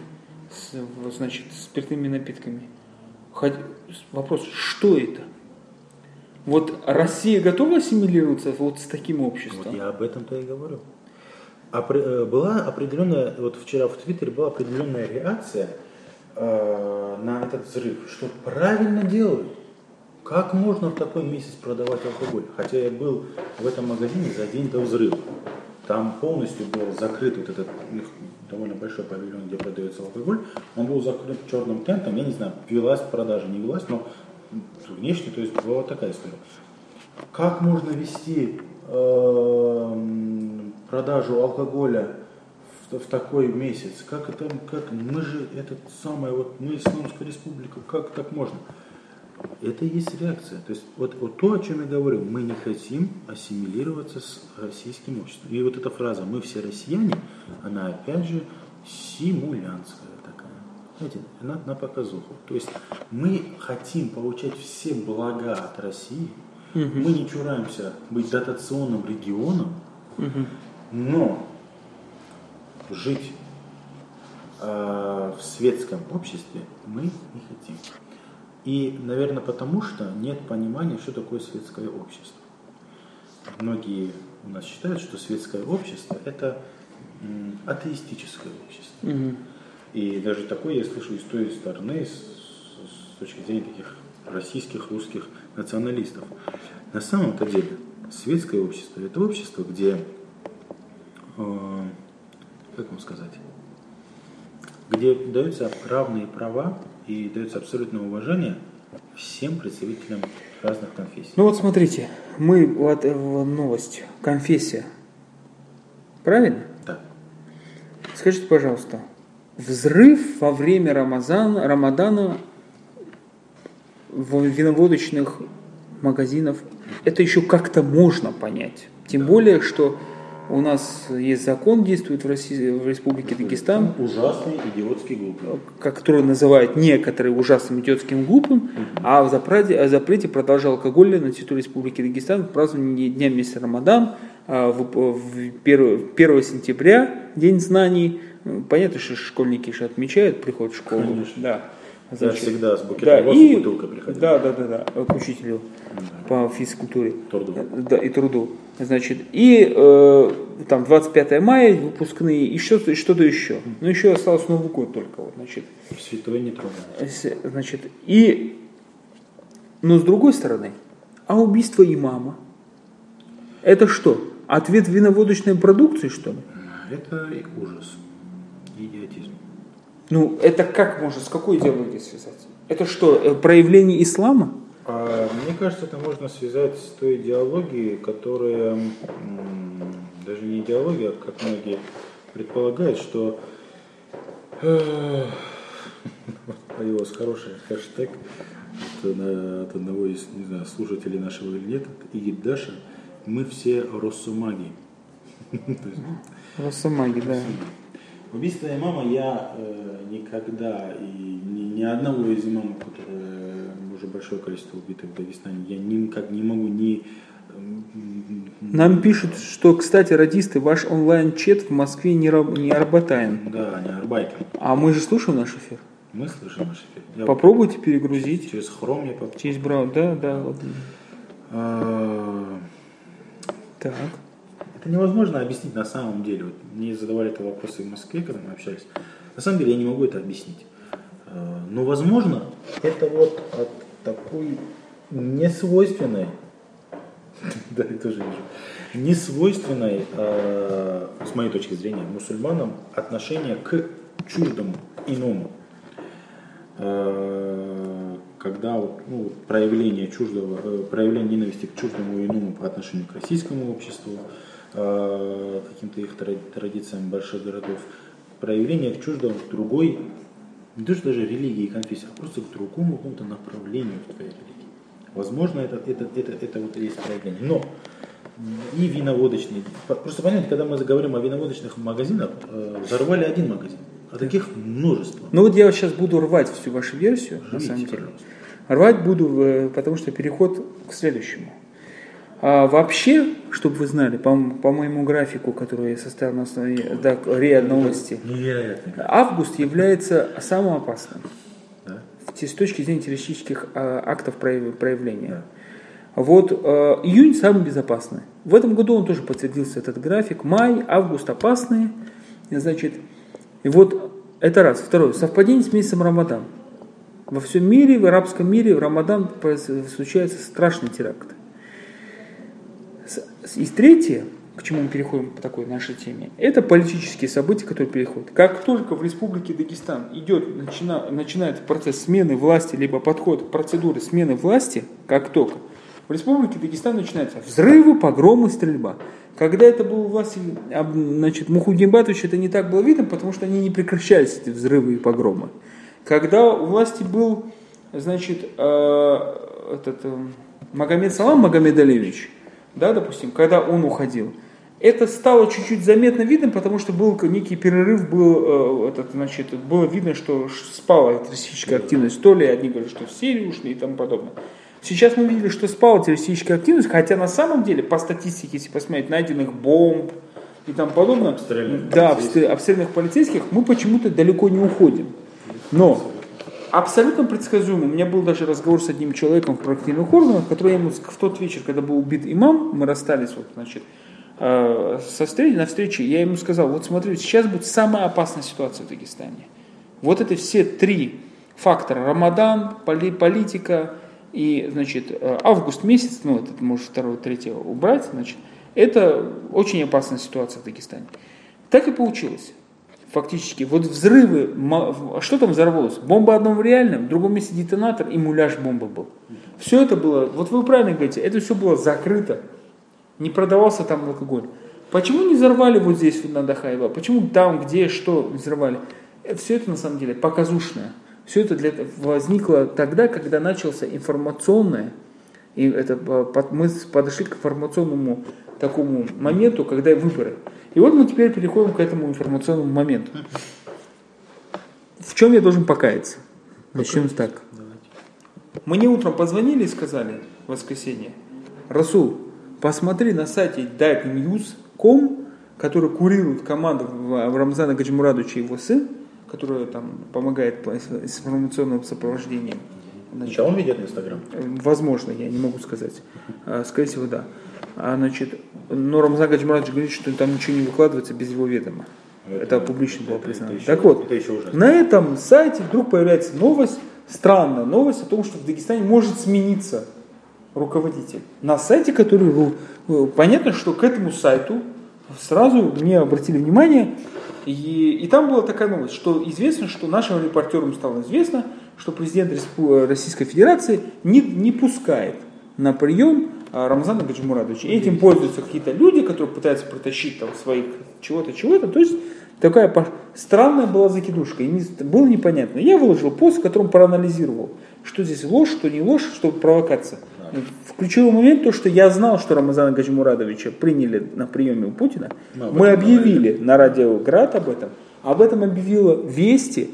с, значит, спиртными напитками. Вопрос, что это? Вот Россия готова ассимилироваться вот с таким обществом? Вот я об этом-то и говорю. Э, была определенная, вот вчера в Твиттере была определенная реакция э, на этот взрыв, что правильно делают. Как можно в такой месяц продавать алкоголь? Хотя я был в этом магазине за день до взрыва. Там полностью был закрыт вот этот довольно большой павильон, где продается алкоголь. Он был закрыт черным тентом. Я не знаю, велась продажа, не велась, но внешне, то есть была вот такая история. Как можно вести э, продажу алкоголя в, в такой месяц? Как это, как мы же этот самый вот мы Исламская республика, как так можно? Это и есть реакция. То есть вот, вот то, о чем я говорю, мы не хотим ассимилироваться с российским обществом. И вот эта фраза «мы все россияне», она опять же симулянтская такая. Знаете, она на показуху. То есть мы хотим получать все блага от России, угу. мы не чураемся быть дотационным регионом, угу. но жить э, в светском обществе мы не хотим. И, наверное, потому что нет понимания, что такое светское общество. Многие у нас считают, что светское общество – это атеистическое общество. Угу. И даже такое я слышу и с той стороны, с, с точки зрения таких российских, русских националистов. На самом-то деле, светское общество – это общество, где, э, как вам сказать, где даются равные права и дается абсолютное уважение всем представителям разных конфессий. Ну вот смотрите, мы вот э, новость, конфессия, правильно? Да. Скажите, пожалуйста, взрыв во время Рамазана, Рамадана в виноводочных магазинов, это еще как-то можно понять. Тем да. более, что у нас есть закон, действует в, России, в Республике Дагестан. Ужасный идиотский глупый. Который называют некоторые ужасным идиотским глупым, угу. а в запрете, о запрете продажи алкоголя на территории Республики Дагестан в праздновании Дня месяца Рамадан а, в, в 1, 1 сентября, День знаний. Понятно, что школьники же отмечают, приходят в школу. Конечно. Да. Значит, Я всегда с букетом да, и, бутылкой приходил. Да, да, да, да, к учителю да. по физкультуре. Труду. Да, и труду. Значит, и э, там 25 мая выпускные, и что-то, и что-то еще. Ну, еще осталось Новый год только. Вот, значит. Святой не трогай. Значит, и, но с другой стороны, а убийство имама, это что? Ответ виноводочной продукции, что ли? Это ужас, идиотизм. Ну, это как можно, с какой идеологией связать? Это что, э, проявление ислама? А, мне кажется, это можно связать с той идеологией, которая, даже не идеология, а как многие предполагают, что э, появился хороший хэштег от, на- от одного из, не знаю, слушателей нашего или нет, Игорь Даша. Мы все есть, Росомаги, да. Убийство имама я э, никогда и ни, ни одного из имамов, которые уже большое количество убитых в Дагестане, я никак не могу ни Нам пишут, что, кстати, радисты, ваш онлайн-чат в Москве не, раб- не работает. да, не Арбайкин. А мы же слушаем наш эфир. Мы слышим наш эфир. Я Попробуйте перегрузить. через хром я поп- Через браузер. Да, да, вот. А, Так. Это невозможно объяснить на самом деле. Вот мне задавали это вопросы в Москве, когда мы общались. На самом деле я не могу это объяснить. Э, Но возможно, это вот от такой несвойственной, да, я тоже вижу, несвойственной, э, с моей точки зрения, мусульманам отношение к чуждому, иному. Э, Когда ну, проявление чуждого, проявление ненависти к чуждому иному по отношению к российскому обществу, каким-то их тра- традициям больших городов, проявление к чуждому, к другой, не то что даже религии и конфессии, а просто к другому какому-то направлению в твоей религии. Возможно, это, это, это, это вот и есть проявление. Но и виноводочные. Просто понимаете, когда мы заговорим о виноводочных магазинах, э, взорвали один магазин, а таких множество. Ну вот я сейчас буду рвать всю вашу версию, на Рвите, самом деле. пожалуйста. Рвать буду, э, потому что переход к следующему. А вообще, чтобы вы знали, по, по моему графику, который я составил на основе да, РИА новости, август является самым опасным Да? с точки зрения террористических а, актов прояв- проявления. Вот э, июнь самый безопасный. В этом году он тоже подтвердился этот график. Май, август опасные. Значит, и вот это раз. Второе. Совпадение с месяцем Рамадан. Во всем мире, в арабском мире в Рамадан проис- случаются страшные теракты. С- с- И третье, к чему мы переходим по такой нашей теме, это политические события, которые переходят. Как только в Республике Дагестан идет, начина, начинается процесс смены власти, либо подход к процедуре смены власти, как только, в Республике Дагестан начинаются взрывы, погромы, стрельба. Когда это было власти, значит, Мухуддин Батович, это не так было видно, потому что они не прекращались, эти взрывы и погромы. Когда у власти был, значит, э, этот, э, Магомед Салам Магомед Алиевич, да, допустим, когда он уходил, это стало чуть-чуть заметно видно, потому что был некий перерыв, был, э, этот, значит, было видно, что спала террористическая активность. То ли одни говорят, что в Сирию ушли и тому подобное. Сейчас мы видели, что спала террористическая активность, хотя на самом деле, по статистике, если посмотреть, найденных бомб и тому подобное, Обстрелянных да, полицейских. обстрел- обстрелянных полицейских, мы почему-то далеко не уходим. Но абсолютно предсказуемо. У меня был даже разговор с одним человеком в проактивных органах, который ему в тот вечер, когда был убит имам, мы расстались, вот, значит, э, со встречи, на встрече, я ему сказал, вот смотри, сейчас будет самая опасная ситуация в Дагестане. Вот это все три фактора, Рамадан, поли- политика и, значит, э, август месяц, ну, этот, может, второй, третий убрать, значит, это очень опасная ситуация в Дагестане. Так и получилось. Фактически. Вот взрывы, а что там взорвалось? Бомба одном в реальном, в другом месте детонатор и муляж бомбы был. Все это было, вот вы правильно говорите, это все было закрыто. Не продавался там алкоголь. Почему не взорвали вот здесь, вот на Дахаева? Почему там, где, что взорвали? Все это на самом деле показушное. Все это для, возникло тогда, когда начался информационное, и это, э, мы подошли к информационному такому моменту, когда выборы. И вот мы теперь переходим к этому информационному моменту. В чем я должен покаяться? Начнем так. Мне утром позвонили и сказали в воскресенье, Расул, посмотри на сайте darknews.com, который курирует в Рамзана Гаджимурадовича и его сын, который там помогает по- с информационным сопровождением. Значит, он ведет Инстаграм? Э, Возможно, я не могу сказать. А, Скорее всего, да. А, значит, но Рамзан Гаджимурадович говорит, что там ничего не выкладывается без его ведома. Это, публично было это- признано. это еще- так вот, это еще ужасно. на этом сайте вдруг появляется новость, странная новость о том, что в Дагестане может смениться руководитель. На сайте, который... ну, Понятно, что к этому сайту сразу мне обратили внимание, и, и там была такая новость, что известно, что нашим репортерам стало известно, что президент Респу- Российской Федерации не, не пускает на прием а, Рамзана Гаджимурадовича. И этим пользуются какие-то люди, которые пытаются протащить там своих чего-то, чего-то. То есть Такая странная была закидушка, и не- было непонятно. Я выложил пост, в котором проанализировал, что здесь ложь, что не ложь, что провокация. В ключевой момент то, что я знал, что Рамазана Гаджимурадовича приняли на приеме у Путина. Мы объявили на радио Град об этом. Об этом объявила Вести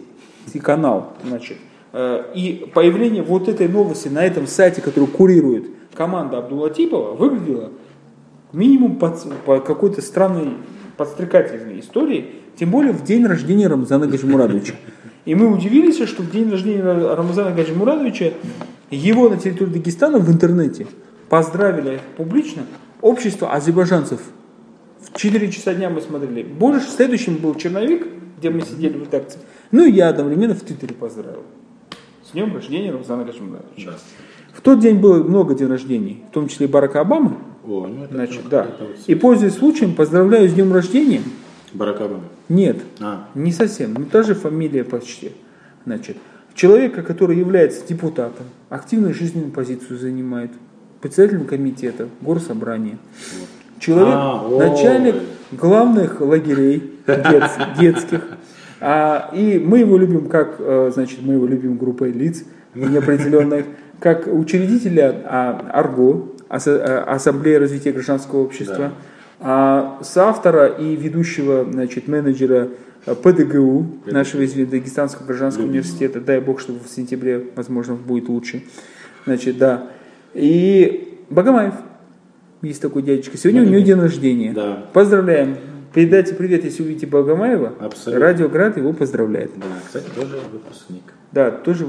и канал. Значит. Э, И появление вот этой новости на этом сайте, который курирует команда Абдулатипова, выглядело минимум под- по какой-то странной подстрекательной истории, тем более в день рождения Рамзана Гаджимурадовича. И мы удивились, что в день рождения Рамзана Гаджимурадовича его на территории Дагестана в интернете поздравили публично общество азербайджанцев. В 4 часа дня мы смотрели. Больше следующим был черновик, где мы сидели в редакции. Ну и я одновременно в Твиттере поздравил. С днем рождения Рамзана Гаджимурадовича. В тот день было много дней рождений, в том числе и Барака Обамы. О, ну это, Значит, да. это вот И пользуясь случаем, поздравляю с днем рождения. Барак Обама. Нет, А, не совсем, но та же фамилия почти. Значит, человека, который является депутатом, активную жизненную позицию занимает, председателем комитета, горсобрания. Человек, А, ой. начальник главных лагерей дет- детских. А, и мы его любим как, э, значит, мы его любим группой лиц неопределенных, как учредителя а, АРГО, э, Ассамблеи развития гражданского общества, а соавтора и ведущего значит, менеджера э, ПДГУ, нашего известного Дагестанского гражданского университета, дай бог, чтобы в сентябре, возможно, будет лучше. Значит, да. И Богомаев, есть такой дядечка. Сегодня у него день рождения. Да. Поздравляем. Передайте привет, если увидите Богомаева. Абсолютно. Радиоград его поздравляет. да, кстати, тоже выпускник. Да, тоже.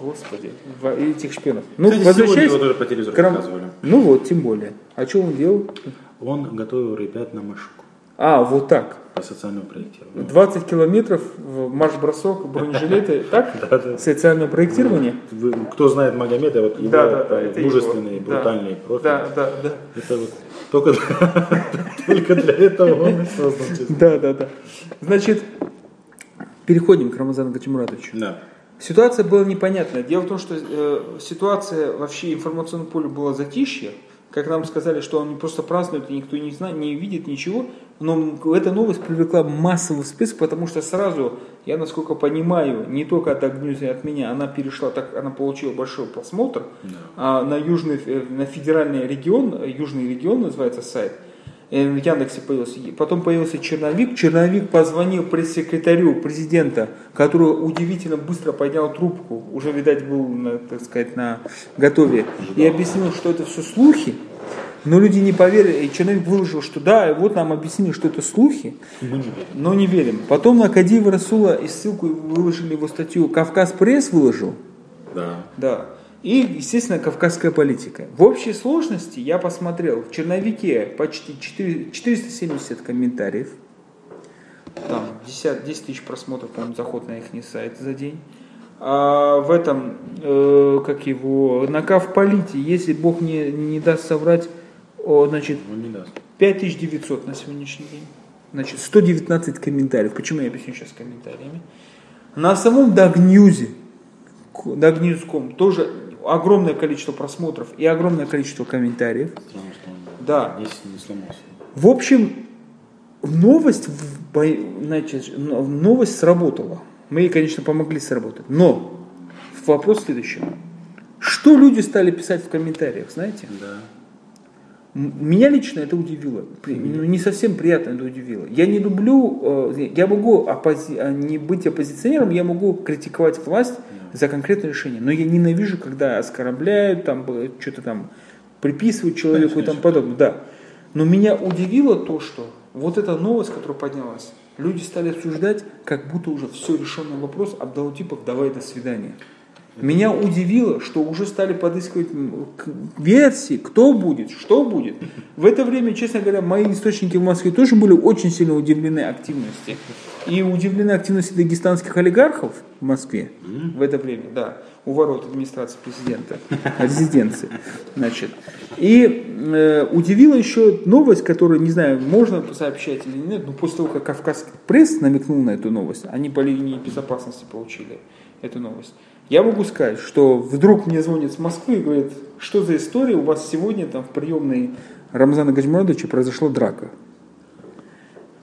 Господи, в- этих шпионов. Ну, Кстати, сегодня возвращаясь его тоже по телевизору к Рам- показывали. Ну вот, тем более. А что он делал? Он готовил ребят на машку А, вот так. по социальному проектированию. 20 километров в марш-бросок, бронежилеты, так? Социальное проектирование? Кто знает Магомеда, вот его мужественный, брутальный профиль. Да, да, да. Это вот только, только для этого он создан. Да, да, да. Значит, переходим к Рамазану Гачимуратовичу. Да. Ситуация была непонятная. Дело в том, что э, ситуация вообще информационном поле была затишье. Как нам сказали, что они просто празднуют, и никто не знает, не видит ничего. Но эта новость привлекла массовый всплеск, потому что сразу, я насколько понимаю, не только от Агнюзи, от меня, она перешла, так, она получила большой просмотр а, на южный, э, на федеральный регион, э, южный регион называется сайт. В Яндексе появился. Потом появился черновик. Черновик позвонил пресс-секретарю президента, который удивительно быстро поднял трубку, уже, видать, был, так сказать, на готове, и объяснил, что это все слухи. Но люди не поверили, и черновик выложил, что да, и вот нам объяснили, что это слухи, но не верим. Потом на Кадиева Расула и ссылку выложили его статью «Кавказ пресс» выложил, Да. да. И, естественно, кавказская политика. В общей сложности я посмотрел, в черновике почти 4 470 комментариев. Там 10, 10 тысяч просмотров, по-моему, заход на их сайт за день. А в этом, э, как его, на Кавполите, если Бог не, не даст соврать, о, значит, Он не даст. 5900 на сегодняшний день. Значит, 119 комментариев. Почему я объясню сейчас комментариями? На самом Дагньюзе, Дагньюз.ком, тоже огромное количество просмотров и огромное количество комментариев. Потому что он Да. не, сломался. В общем, новость, значит, но- новость сработала. Мы ей, конечно, помогли сработать. Но вопрос в следующем. Что люди стали писать в комментариях, знаете? Да. Меня лично это удивило. Ну, Не совсем приятно это удивило. Я не люблю, э, я могу оппози- а, не быть оппозиционером, я могу критиковать власть за конкретное решение. Но я ненавижу, когда оскорбляют, там что-то там приписывают человеку и тому подобное. Да. Но меня удивило то, что вот эта новость, которая поднялась, люди стали обсуждать, как будто уже все решенный вопрос, Абдалутипов, давай до свидания. Меня удивило, что уже стали подыскивать версии, кто будет, что будет. В это время, честно говоря, мои источники в Москве тоже были очень сильно удивлены активности. И удивлены активности дагестанских олигархов в Москве в это время, да, у ворот администрации президента, резиденции. Значит. И э, удивила еще новость, которую, не знаю, можно сообщать или нет, но после того, как Кавказский пресс намекнул на эту новость, они по линии безопасности получили эту новость. Я могу сказать, что вдруг мне звонят с Москвы и говорят, что за история, у вас сегодня там в приемной Рамзана Гаджимурадовича произошла драка.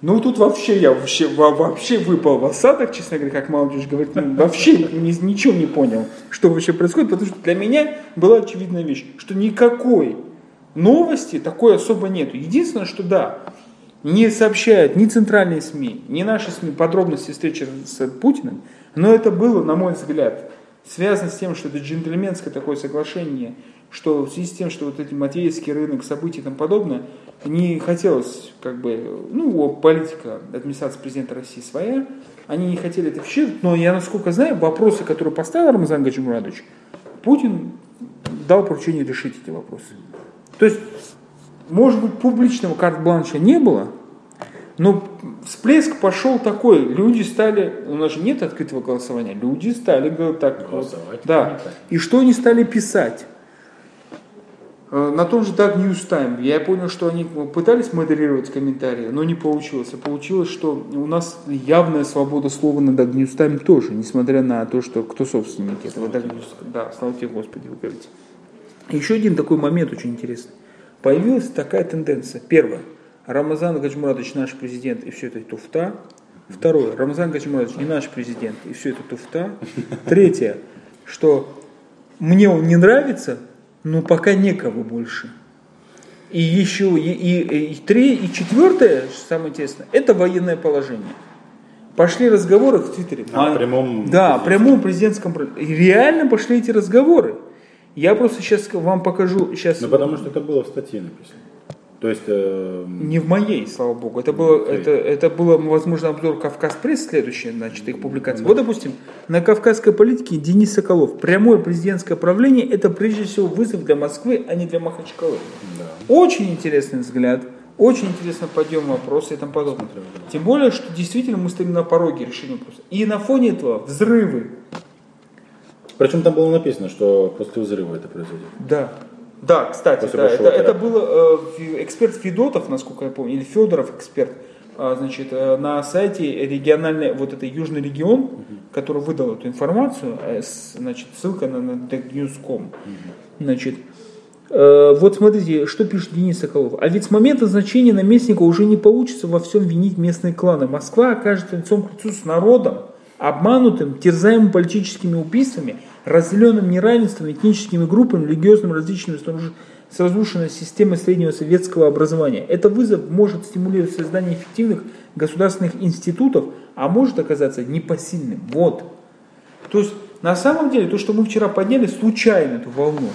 Ну тут вообще я вообще, вообще выпал в осадок, честно говоря, как молодежь говорит, ну, вообще ни, ничего не понял, что вообще происходит, потому что для меня была очевидная вещь, что никакой новости такой особо нету. Единственное, что да, не сообщают ни центральные СМИ, ни наши СМИ подробности встречи с Путиным, но это было, на мой взгляд, связано с тем, что это джентльменское такое соглашение, что в связи с тем, что вот эти Матвеевский рынок, события и тому подобное, не хотелось, как бы, ну, политика администрации президента России своя, они не хотели это вщипать, но я, насколько знаю, вопросы, которые поставил Рамзан Гаджимурадович, Путин дал поручение решить эти вопросы. То есть может быть, публичного карт-бланша не было, но всплеск пошел такой. Люди стали, у нас же нет открытого голосования, люди стали так голосовать. Да. И что они стали писать? Э, на том же Dark News Time я понял, что они пытались модерировать комментарии, но не получилось. А получилось, что у нас явная свобода слова на Dark News Time тоже, несмотря на то, что кто собственник этого Dark News. Да, слава тебе, Господи, вы говорите. Еще один такой момент очень интересный появилась такая тенденция. Первое. Рамазан Гаджмурадович наш президент, и все это туфта. Второе. Рамазан Гаджмурадович не наш президент, и все это туфта. Третье. Что мне он не нравится, но пока некого больше. И еще и, и, и, три, и четвертое, самое интересное, это военное положение. Пошли разговоры в Твиттере. А, а, прямом да, прямом президентском. И реально пошли эти разговоры. Я просто сейчас вам покажу. Сейчас... Ну потому что это было в статье написано. То есть... Э... Не в моей, слава богу. Это было, это, это было, возможно, обзор Кавказ Пресс, следующая, значит, их публикация. Да. Вот, допустим, на кавказской политике Денис Соколов. Прямое президентское правление – это прежде всего вызов для Москвы, а не для Махачкалы. Да. Очень интересный взгляд. Очень интересно подъем вопроса и тому подобное. Тем более, что действительно мы стоим на пороге решения вопроса. И на фоне этого взрывы причем там было написано, что после взрыва это произойдет. Да. Да, кстати, да, это, это был э, эксперт Федотов, насколько я помню, или Федоров эксперт, э, значит, э, на сайте региональной, вот это Южный регион, угу. который выдал эту информацию, э, с, значит, ссылка на, на News.com. Угу. Значит, э, вот смотрите, что пишет Денис Соколов. А ведь с момента значения наместника уже не получится во всем винить местные кланы. Москва окажется лицом к лицу с народом, обманутым, терзаемым политическими убийствами, разделенным неравенством, этническими группами, религиозным различиями с разрушенной системой среднего советского образования. Это вызов может стимулировать создание эффективных государственных институтов, а может оказаться непосильным. Вот. То есть, на самом деле, то, что мы вчера подняли, случайно эту волну,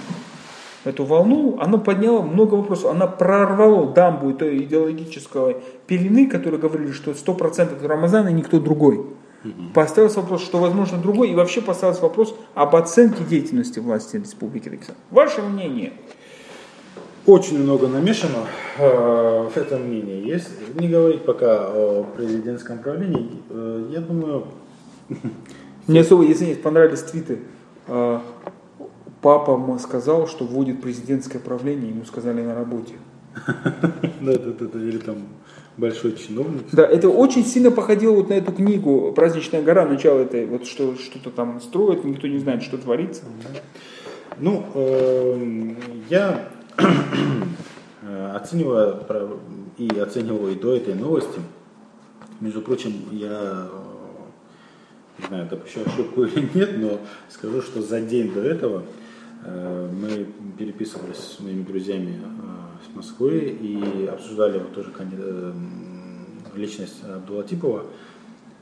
эту волну, она подняла много вопросов. Она прорвала дамбу той идеологической пелены, которые говорили, что 100% Рамазана никто другой. Угу. Поставился вопрос, что возможно другой, и вообще поставился вопрос об оценке деятельности власти Республики Дагестан. Ваше мнение? Очень много намешано э, в этом мнении. Есть не говорить пока о президентском правлении, э, я думаю... Мне особо, если не понравились твиты, э, папа сказал, что вводит президентское правление, ему сказали на работе. Да, да, да, или там большой чиновник. Да, это очень сильно походило вот на эту книгу «Праздничная гора», начало этой, вот что, что-то там строят, никто не знает, что творится. Ну, э, я э, оцениваю и оценивал и до этой новости. Между прочим, я не знаю, допущу ошибку или нет, но скажу, что за день до этого э, мы переписывались с моими друзьями с Москвы и обсуждали вот тоже э, личность Абдулатипова.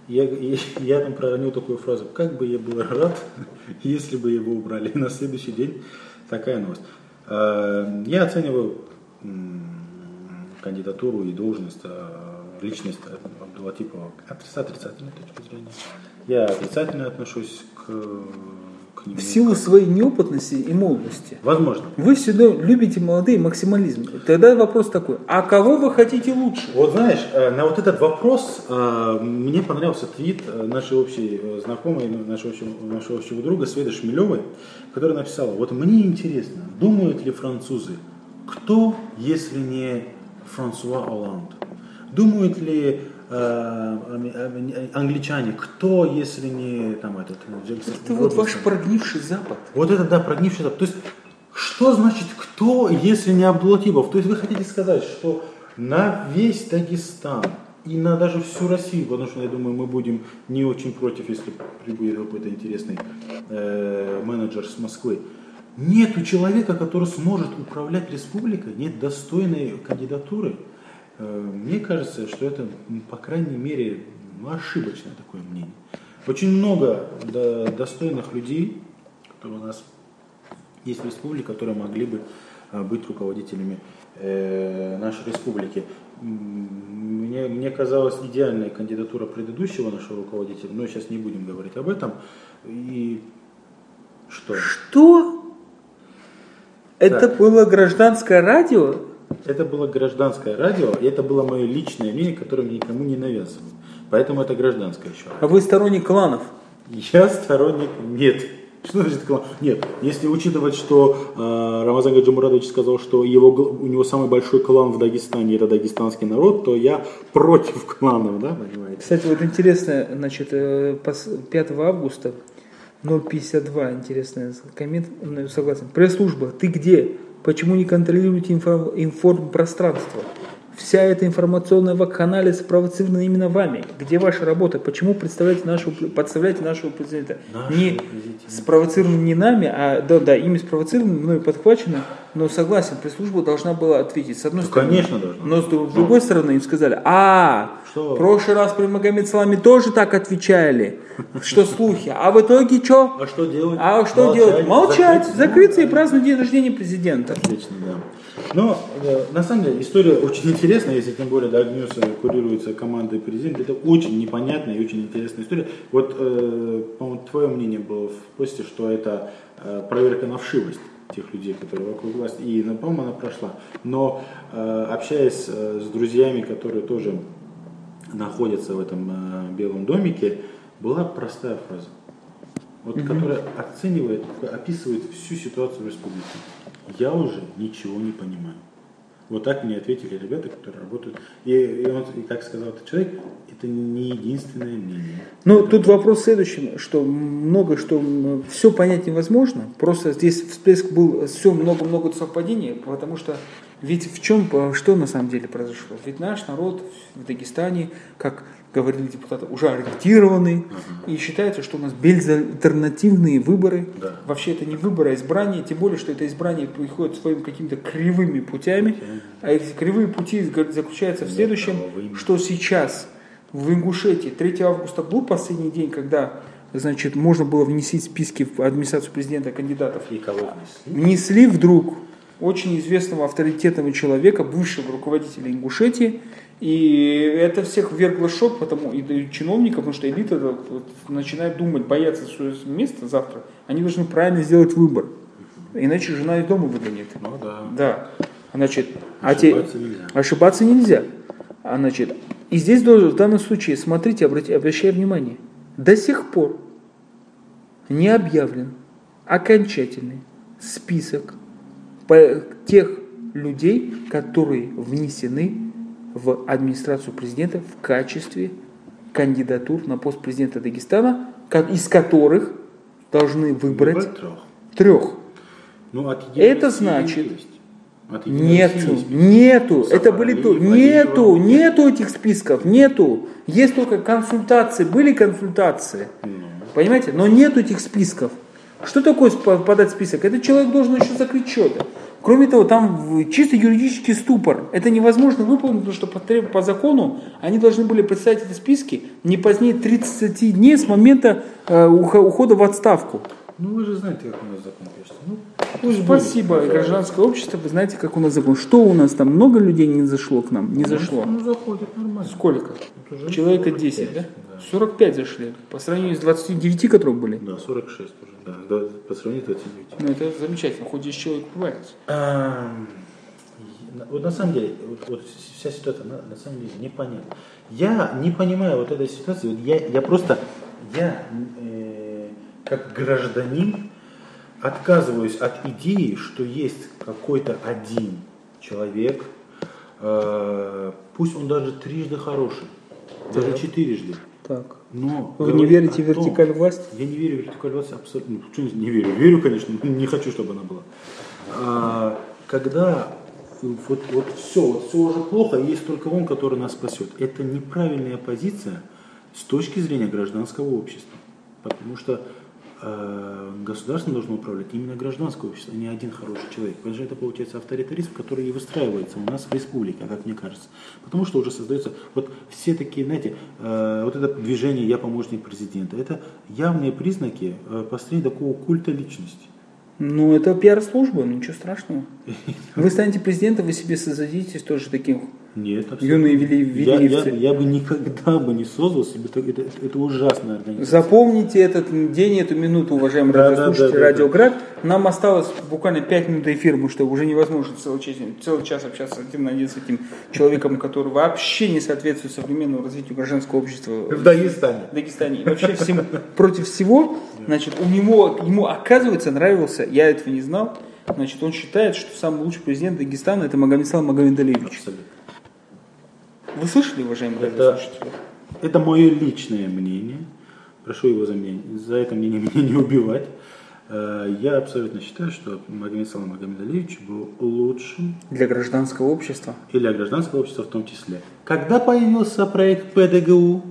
Я, я там проронил такую фразу, как бы я был рад, если бы его убрали. На следующий день такая новость. Э, я оцениваю кандидатуру и должность, э, личность Абдулатипова с отрицательной точки зрения. Я отрицательно отношусь к. В силу своей неопытности и молодости. Возможно. Вы всегда любите молодые максимализм. Тогда вопрос такой, а кого вы хотите лучше? Вот знаешь, э, на вот этот вопрос э, мне понравился твит э, нашей общей знакомой, нашего общего, нашего общего друга Света Шмелевой, которая написала, вот мне интересно, думают ли французы, кто, если не Франсуа Оланд? Думают ли англичане, кто, если не там этот Джексон? Это вот ваш прогнивший Запад. Вот это да, прогнивший Запад. То есть, что значит кто, если не Абдулатипов? То есть вы хотите сказать, что на весь Дагестан и на даже всю Россию, потому что я думаю, мы будем не очень против, если прибудет какой-то интересный э, менеджер с Москвы. Нету человека, который сможет управлять республикой, нет достойной кандидатуры. Э, мне кажется, что это, по крайней мере, ну, ошибочное такое мнение. Очень много до, достойных людей, которые у нас есть в республике, которые могли бы э, быть руководителями э, нашей республики. Мне, мне казалась идеальная кандидатура предыдущего нашего руководителя, но сейчас не будем говорить об этом. И что? Что? Это Так. было гражданское радио? Это было гражданское радио, и это было мое личное мнение, которое мне никому не навязывал. Поэтому это гражданское еще. А вы сторонник кланов? Я сторонник нет. Что значит клан? Нет, если учитывать, что э, Рамазан Гаджимурадович сказал, что его, у него самый большой клан в Дагестане это дагестанский народ, то я против кланов, да, понимаете? Кстати, вот интересно, значит, э, пос- 5 августа 052, интересный коммент, ну, согласен. Пресс-служба, ты где? Почему не контролируете инфо- информпространство? Вся эта информационная вакханалия спровоцирована именно вами. Где ваша работа? Почему представляете нашего, подставляете нашего президента? Нашего не президента. спровоцированы не нами, а да, да, ими спровоцированы, мной подхвачено, но согласен, пресс-служба должна была ответить. С одной Ну, стороны. конечно, должна. Но с с другой стороны им сказали, а, Что? в прошлый раз при Магомед Саламе тоже так отвечали, что слухи. А в итоге что? А что делать? А что делать? Молчать, закрыть? закрыться и Ну, праздновать день рождения президента. Отлично, да. Но э, на самом деле история очень интересная, если тем более Дагнюс курируется командой президента. Это очень непонятная и очень интересная история. Вот, э, по-моему, твое мнение было в посте, что это э, проверка на вшивость тех людей, которые вокруг власти. И, по-моему, она прошла. Но э, общаясь э, с друзьями, которые тоже находятся в этом э, белом домике, была простая фраза, вот, которая оценивает, описывает всю ситуацию в республике. Я уже ничего не понимаю. Вот так мне ответили ребята, которые работают. И, и он, и как сказал этот человек, это не единственное мнение. Ну, тут вопрос в следующем, что много, что все понять невозможно. Просто здесь всплеск был, все много-много совпадений, потому что ведь в чем, что на самом деле произошло? Ведь наш народ в Дагестане, как говорили депутаты, уже ориентированный, и считается, что у нас безальтернативные выборы. Да. Вообще это не выборы, а избрание, тем более, что это избрание приходит своими какими-то кривыми путями, а эти кривые пути заключаются в следующем, что сейчас в Ингушетии 3 августа был последний день, когда значит, можно было внести списки в администрацию президента кандидатов. И кого внесли? Внесли вдруг очень известного авторитетного человека, бывшего руководителя Ингушетии, и это всех ввергло шок, потому и и чиновников, потому что элита вот, начинает думать, бояться свое место завтра. Они должны правильно сделать выбор, иначе жена из дома выгонит. Ну да. Да. Значит, а те- Ошибаться нельзя. ошибаться нельзя. А, значит, и здесь в данном случае, смотрите, обрати, обращаю внимание, до сих пор не объявлен окончательный список тех людей, которые внесены в администрацию президента в качестве кандидатур на пост президента Дагестана, из которых должны выбрать Выбрать трех. трех. Ну, от Это значит- есть. От Нету, нету, это были то, нету, нету этих списков, нету. Есть только консультации, были консультации, Ну. понимаете, но нету этих списков. Что такое подать список? Этот человек должен еще закрыть счеты. Кроме того, там чисто юридический ступор. Это невозможно выполнить, потому что по, по закону они должны были представить эти списки не позднее 30 дней с момента э, ухо- ухода в отставку. Ну, вы же знаете, как у нас закон пишется. Ну, Ну, пусть спасибо, будет. гражданское общество, вы знаете, как у нас закон. Что у нас там, много людей не зашло к нам? Не зашло. Ну, заходит нормально. Сколько? Уже Человека 45, 10, да? да. 45 зашли. По сравнению с 29, которые были. Да, 46 уже, да, да, по сравнению с 29. Ну, это замечательно, хоть 10 человек. Ам, на- Вот на самом деле, вот, вот вся ситуация на, на самом деле непонятна. Я не понимаю вот этой ситуации. Вот я, я просто, я как гражданин отказываюсь от идеи, что есть какой-то один человек, э, пусть он даже трижды хороший, даже четырежды, Так. но Вы не верите в вертикаль власти? я не верю в вертикаль власти абсолютно. Ну, почему не верю? Верю, конечно, но не хочу, чтобы она была. А, когда вот, вот все, вот все уже плохо, есть только он, который нас спасет. Это неправильная позиция с точки зрения гражданского общества. Потому что государством должно управлять именно гражданское общество, а не один хороший человек. Потому что это получается авторитаризм, который и выстраивается у нас в республике, как мне кажется. Потому что уже создается, вот все такие, знаете, э, вот это движение «Я помощник президента», это явные признаки э, построения такого культа личности. Ну, это пиар-служба, ничего страшного. Вы станете президентом, вы себе создадите тоже таким Нет, абсолютно. юные вели- я, я, велиевцы. я бы никогда бы не создал себе, это, это, это ужасная организация. Запомните этот день, эту минуту, уважаемые Да, да, радиослушатели, да, да, Радиоград. Нам осталось буквально 5 минут эфира, потому что уже невозможно целый час, целый час общаться с этим, с этим человеком, который вообще не соответствует современному развитию гражданского общества В Дагестане. в Дагестане. И вообще всему, против всего, значит, у него, ему оказывается нравился, я этого не знал, значит, он считает, что самый лучший президент Дагестана это Магомедслав Магомедалиевич. Абсолютно. Вы слышали, уважаемые Это- радиослушатели? Это мое личное мнение. Прошу его за, меня, за это мнение меня не убивать. Э, Я абсолютно считаю, что Магомед Салам Магомедалиевич был лучшим Для гражданского общества. и для гражданского общества в том числе. Когда появился проект ПДГУ?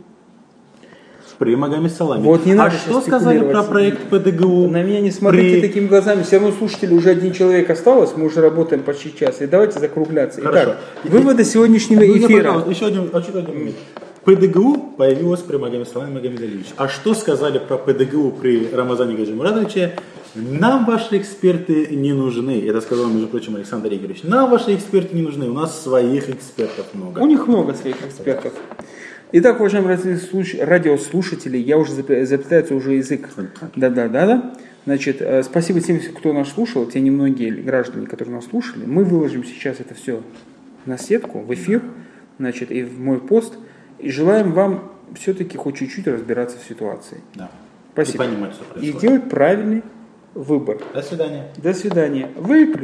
При Магомед Саламе. Вот не надо а что сказали про проект ПДГУ? На меня не смотрите при- такими глазами. Все равно слушатели уже один человек осталось. Мы уже работаем почти час. И давайте закругляться. Хорошо. Итак, выводы сегодняшнего Ну, эфира. еще один, еще один момент. ПДГУ появилось при Магомед Саламе Магомедовиче. А что сказали про ПДГУ при Рамазане Гаджимурадовиче? Нам ваши эксперты не нужны. Это сказал, между прочим, Александр Игоревич. Нам ваши эксперты не нужны. У нас своих экспертов много. У них много своих экспертов. Итак, уважаемые радиослуш- радиослушатели, я уже зап- заплетается уже язык. Да-да-да-да. Значит, э, спасибо тем, кто нас слушал, те немногие граждане, которые нас слушали. Мы выложим сейчас это все на сетку, в эфир, значит, и в мой пост. И желаем вам все-таки хоть чуть-чуть разбираться в ситуации. Да. Спасибо. И понимать, что И происходит. делать правильный выбор. До свидания. До свидания. Выключи.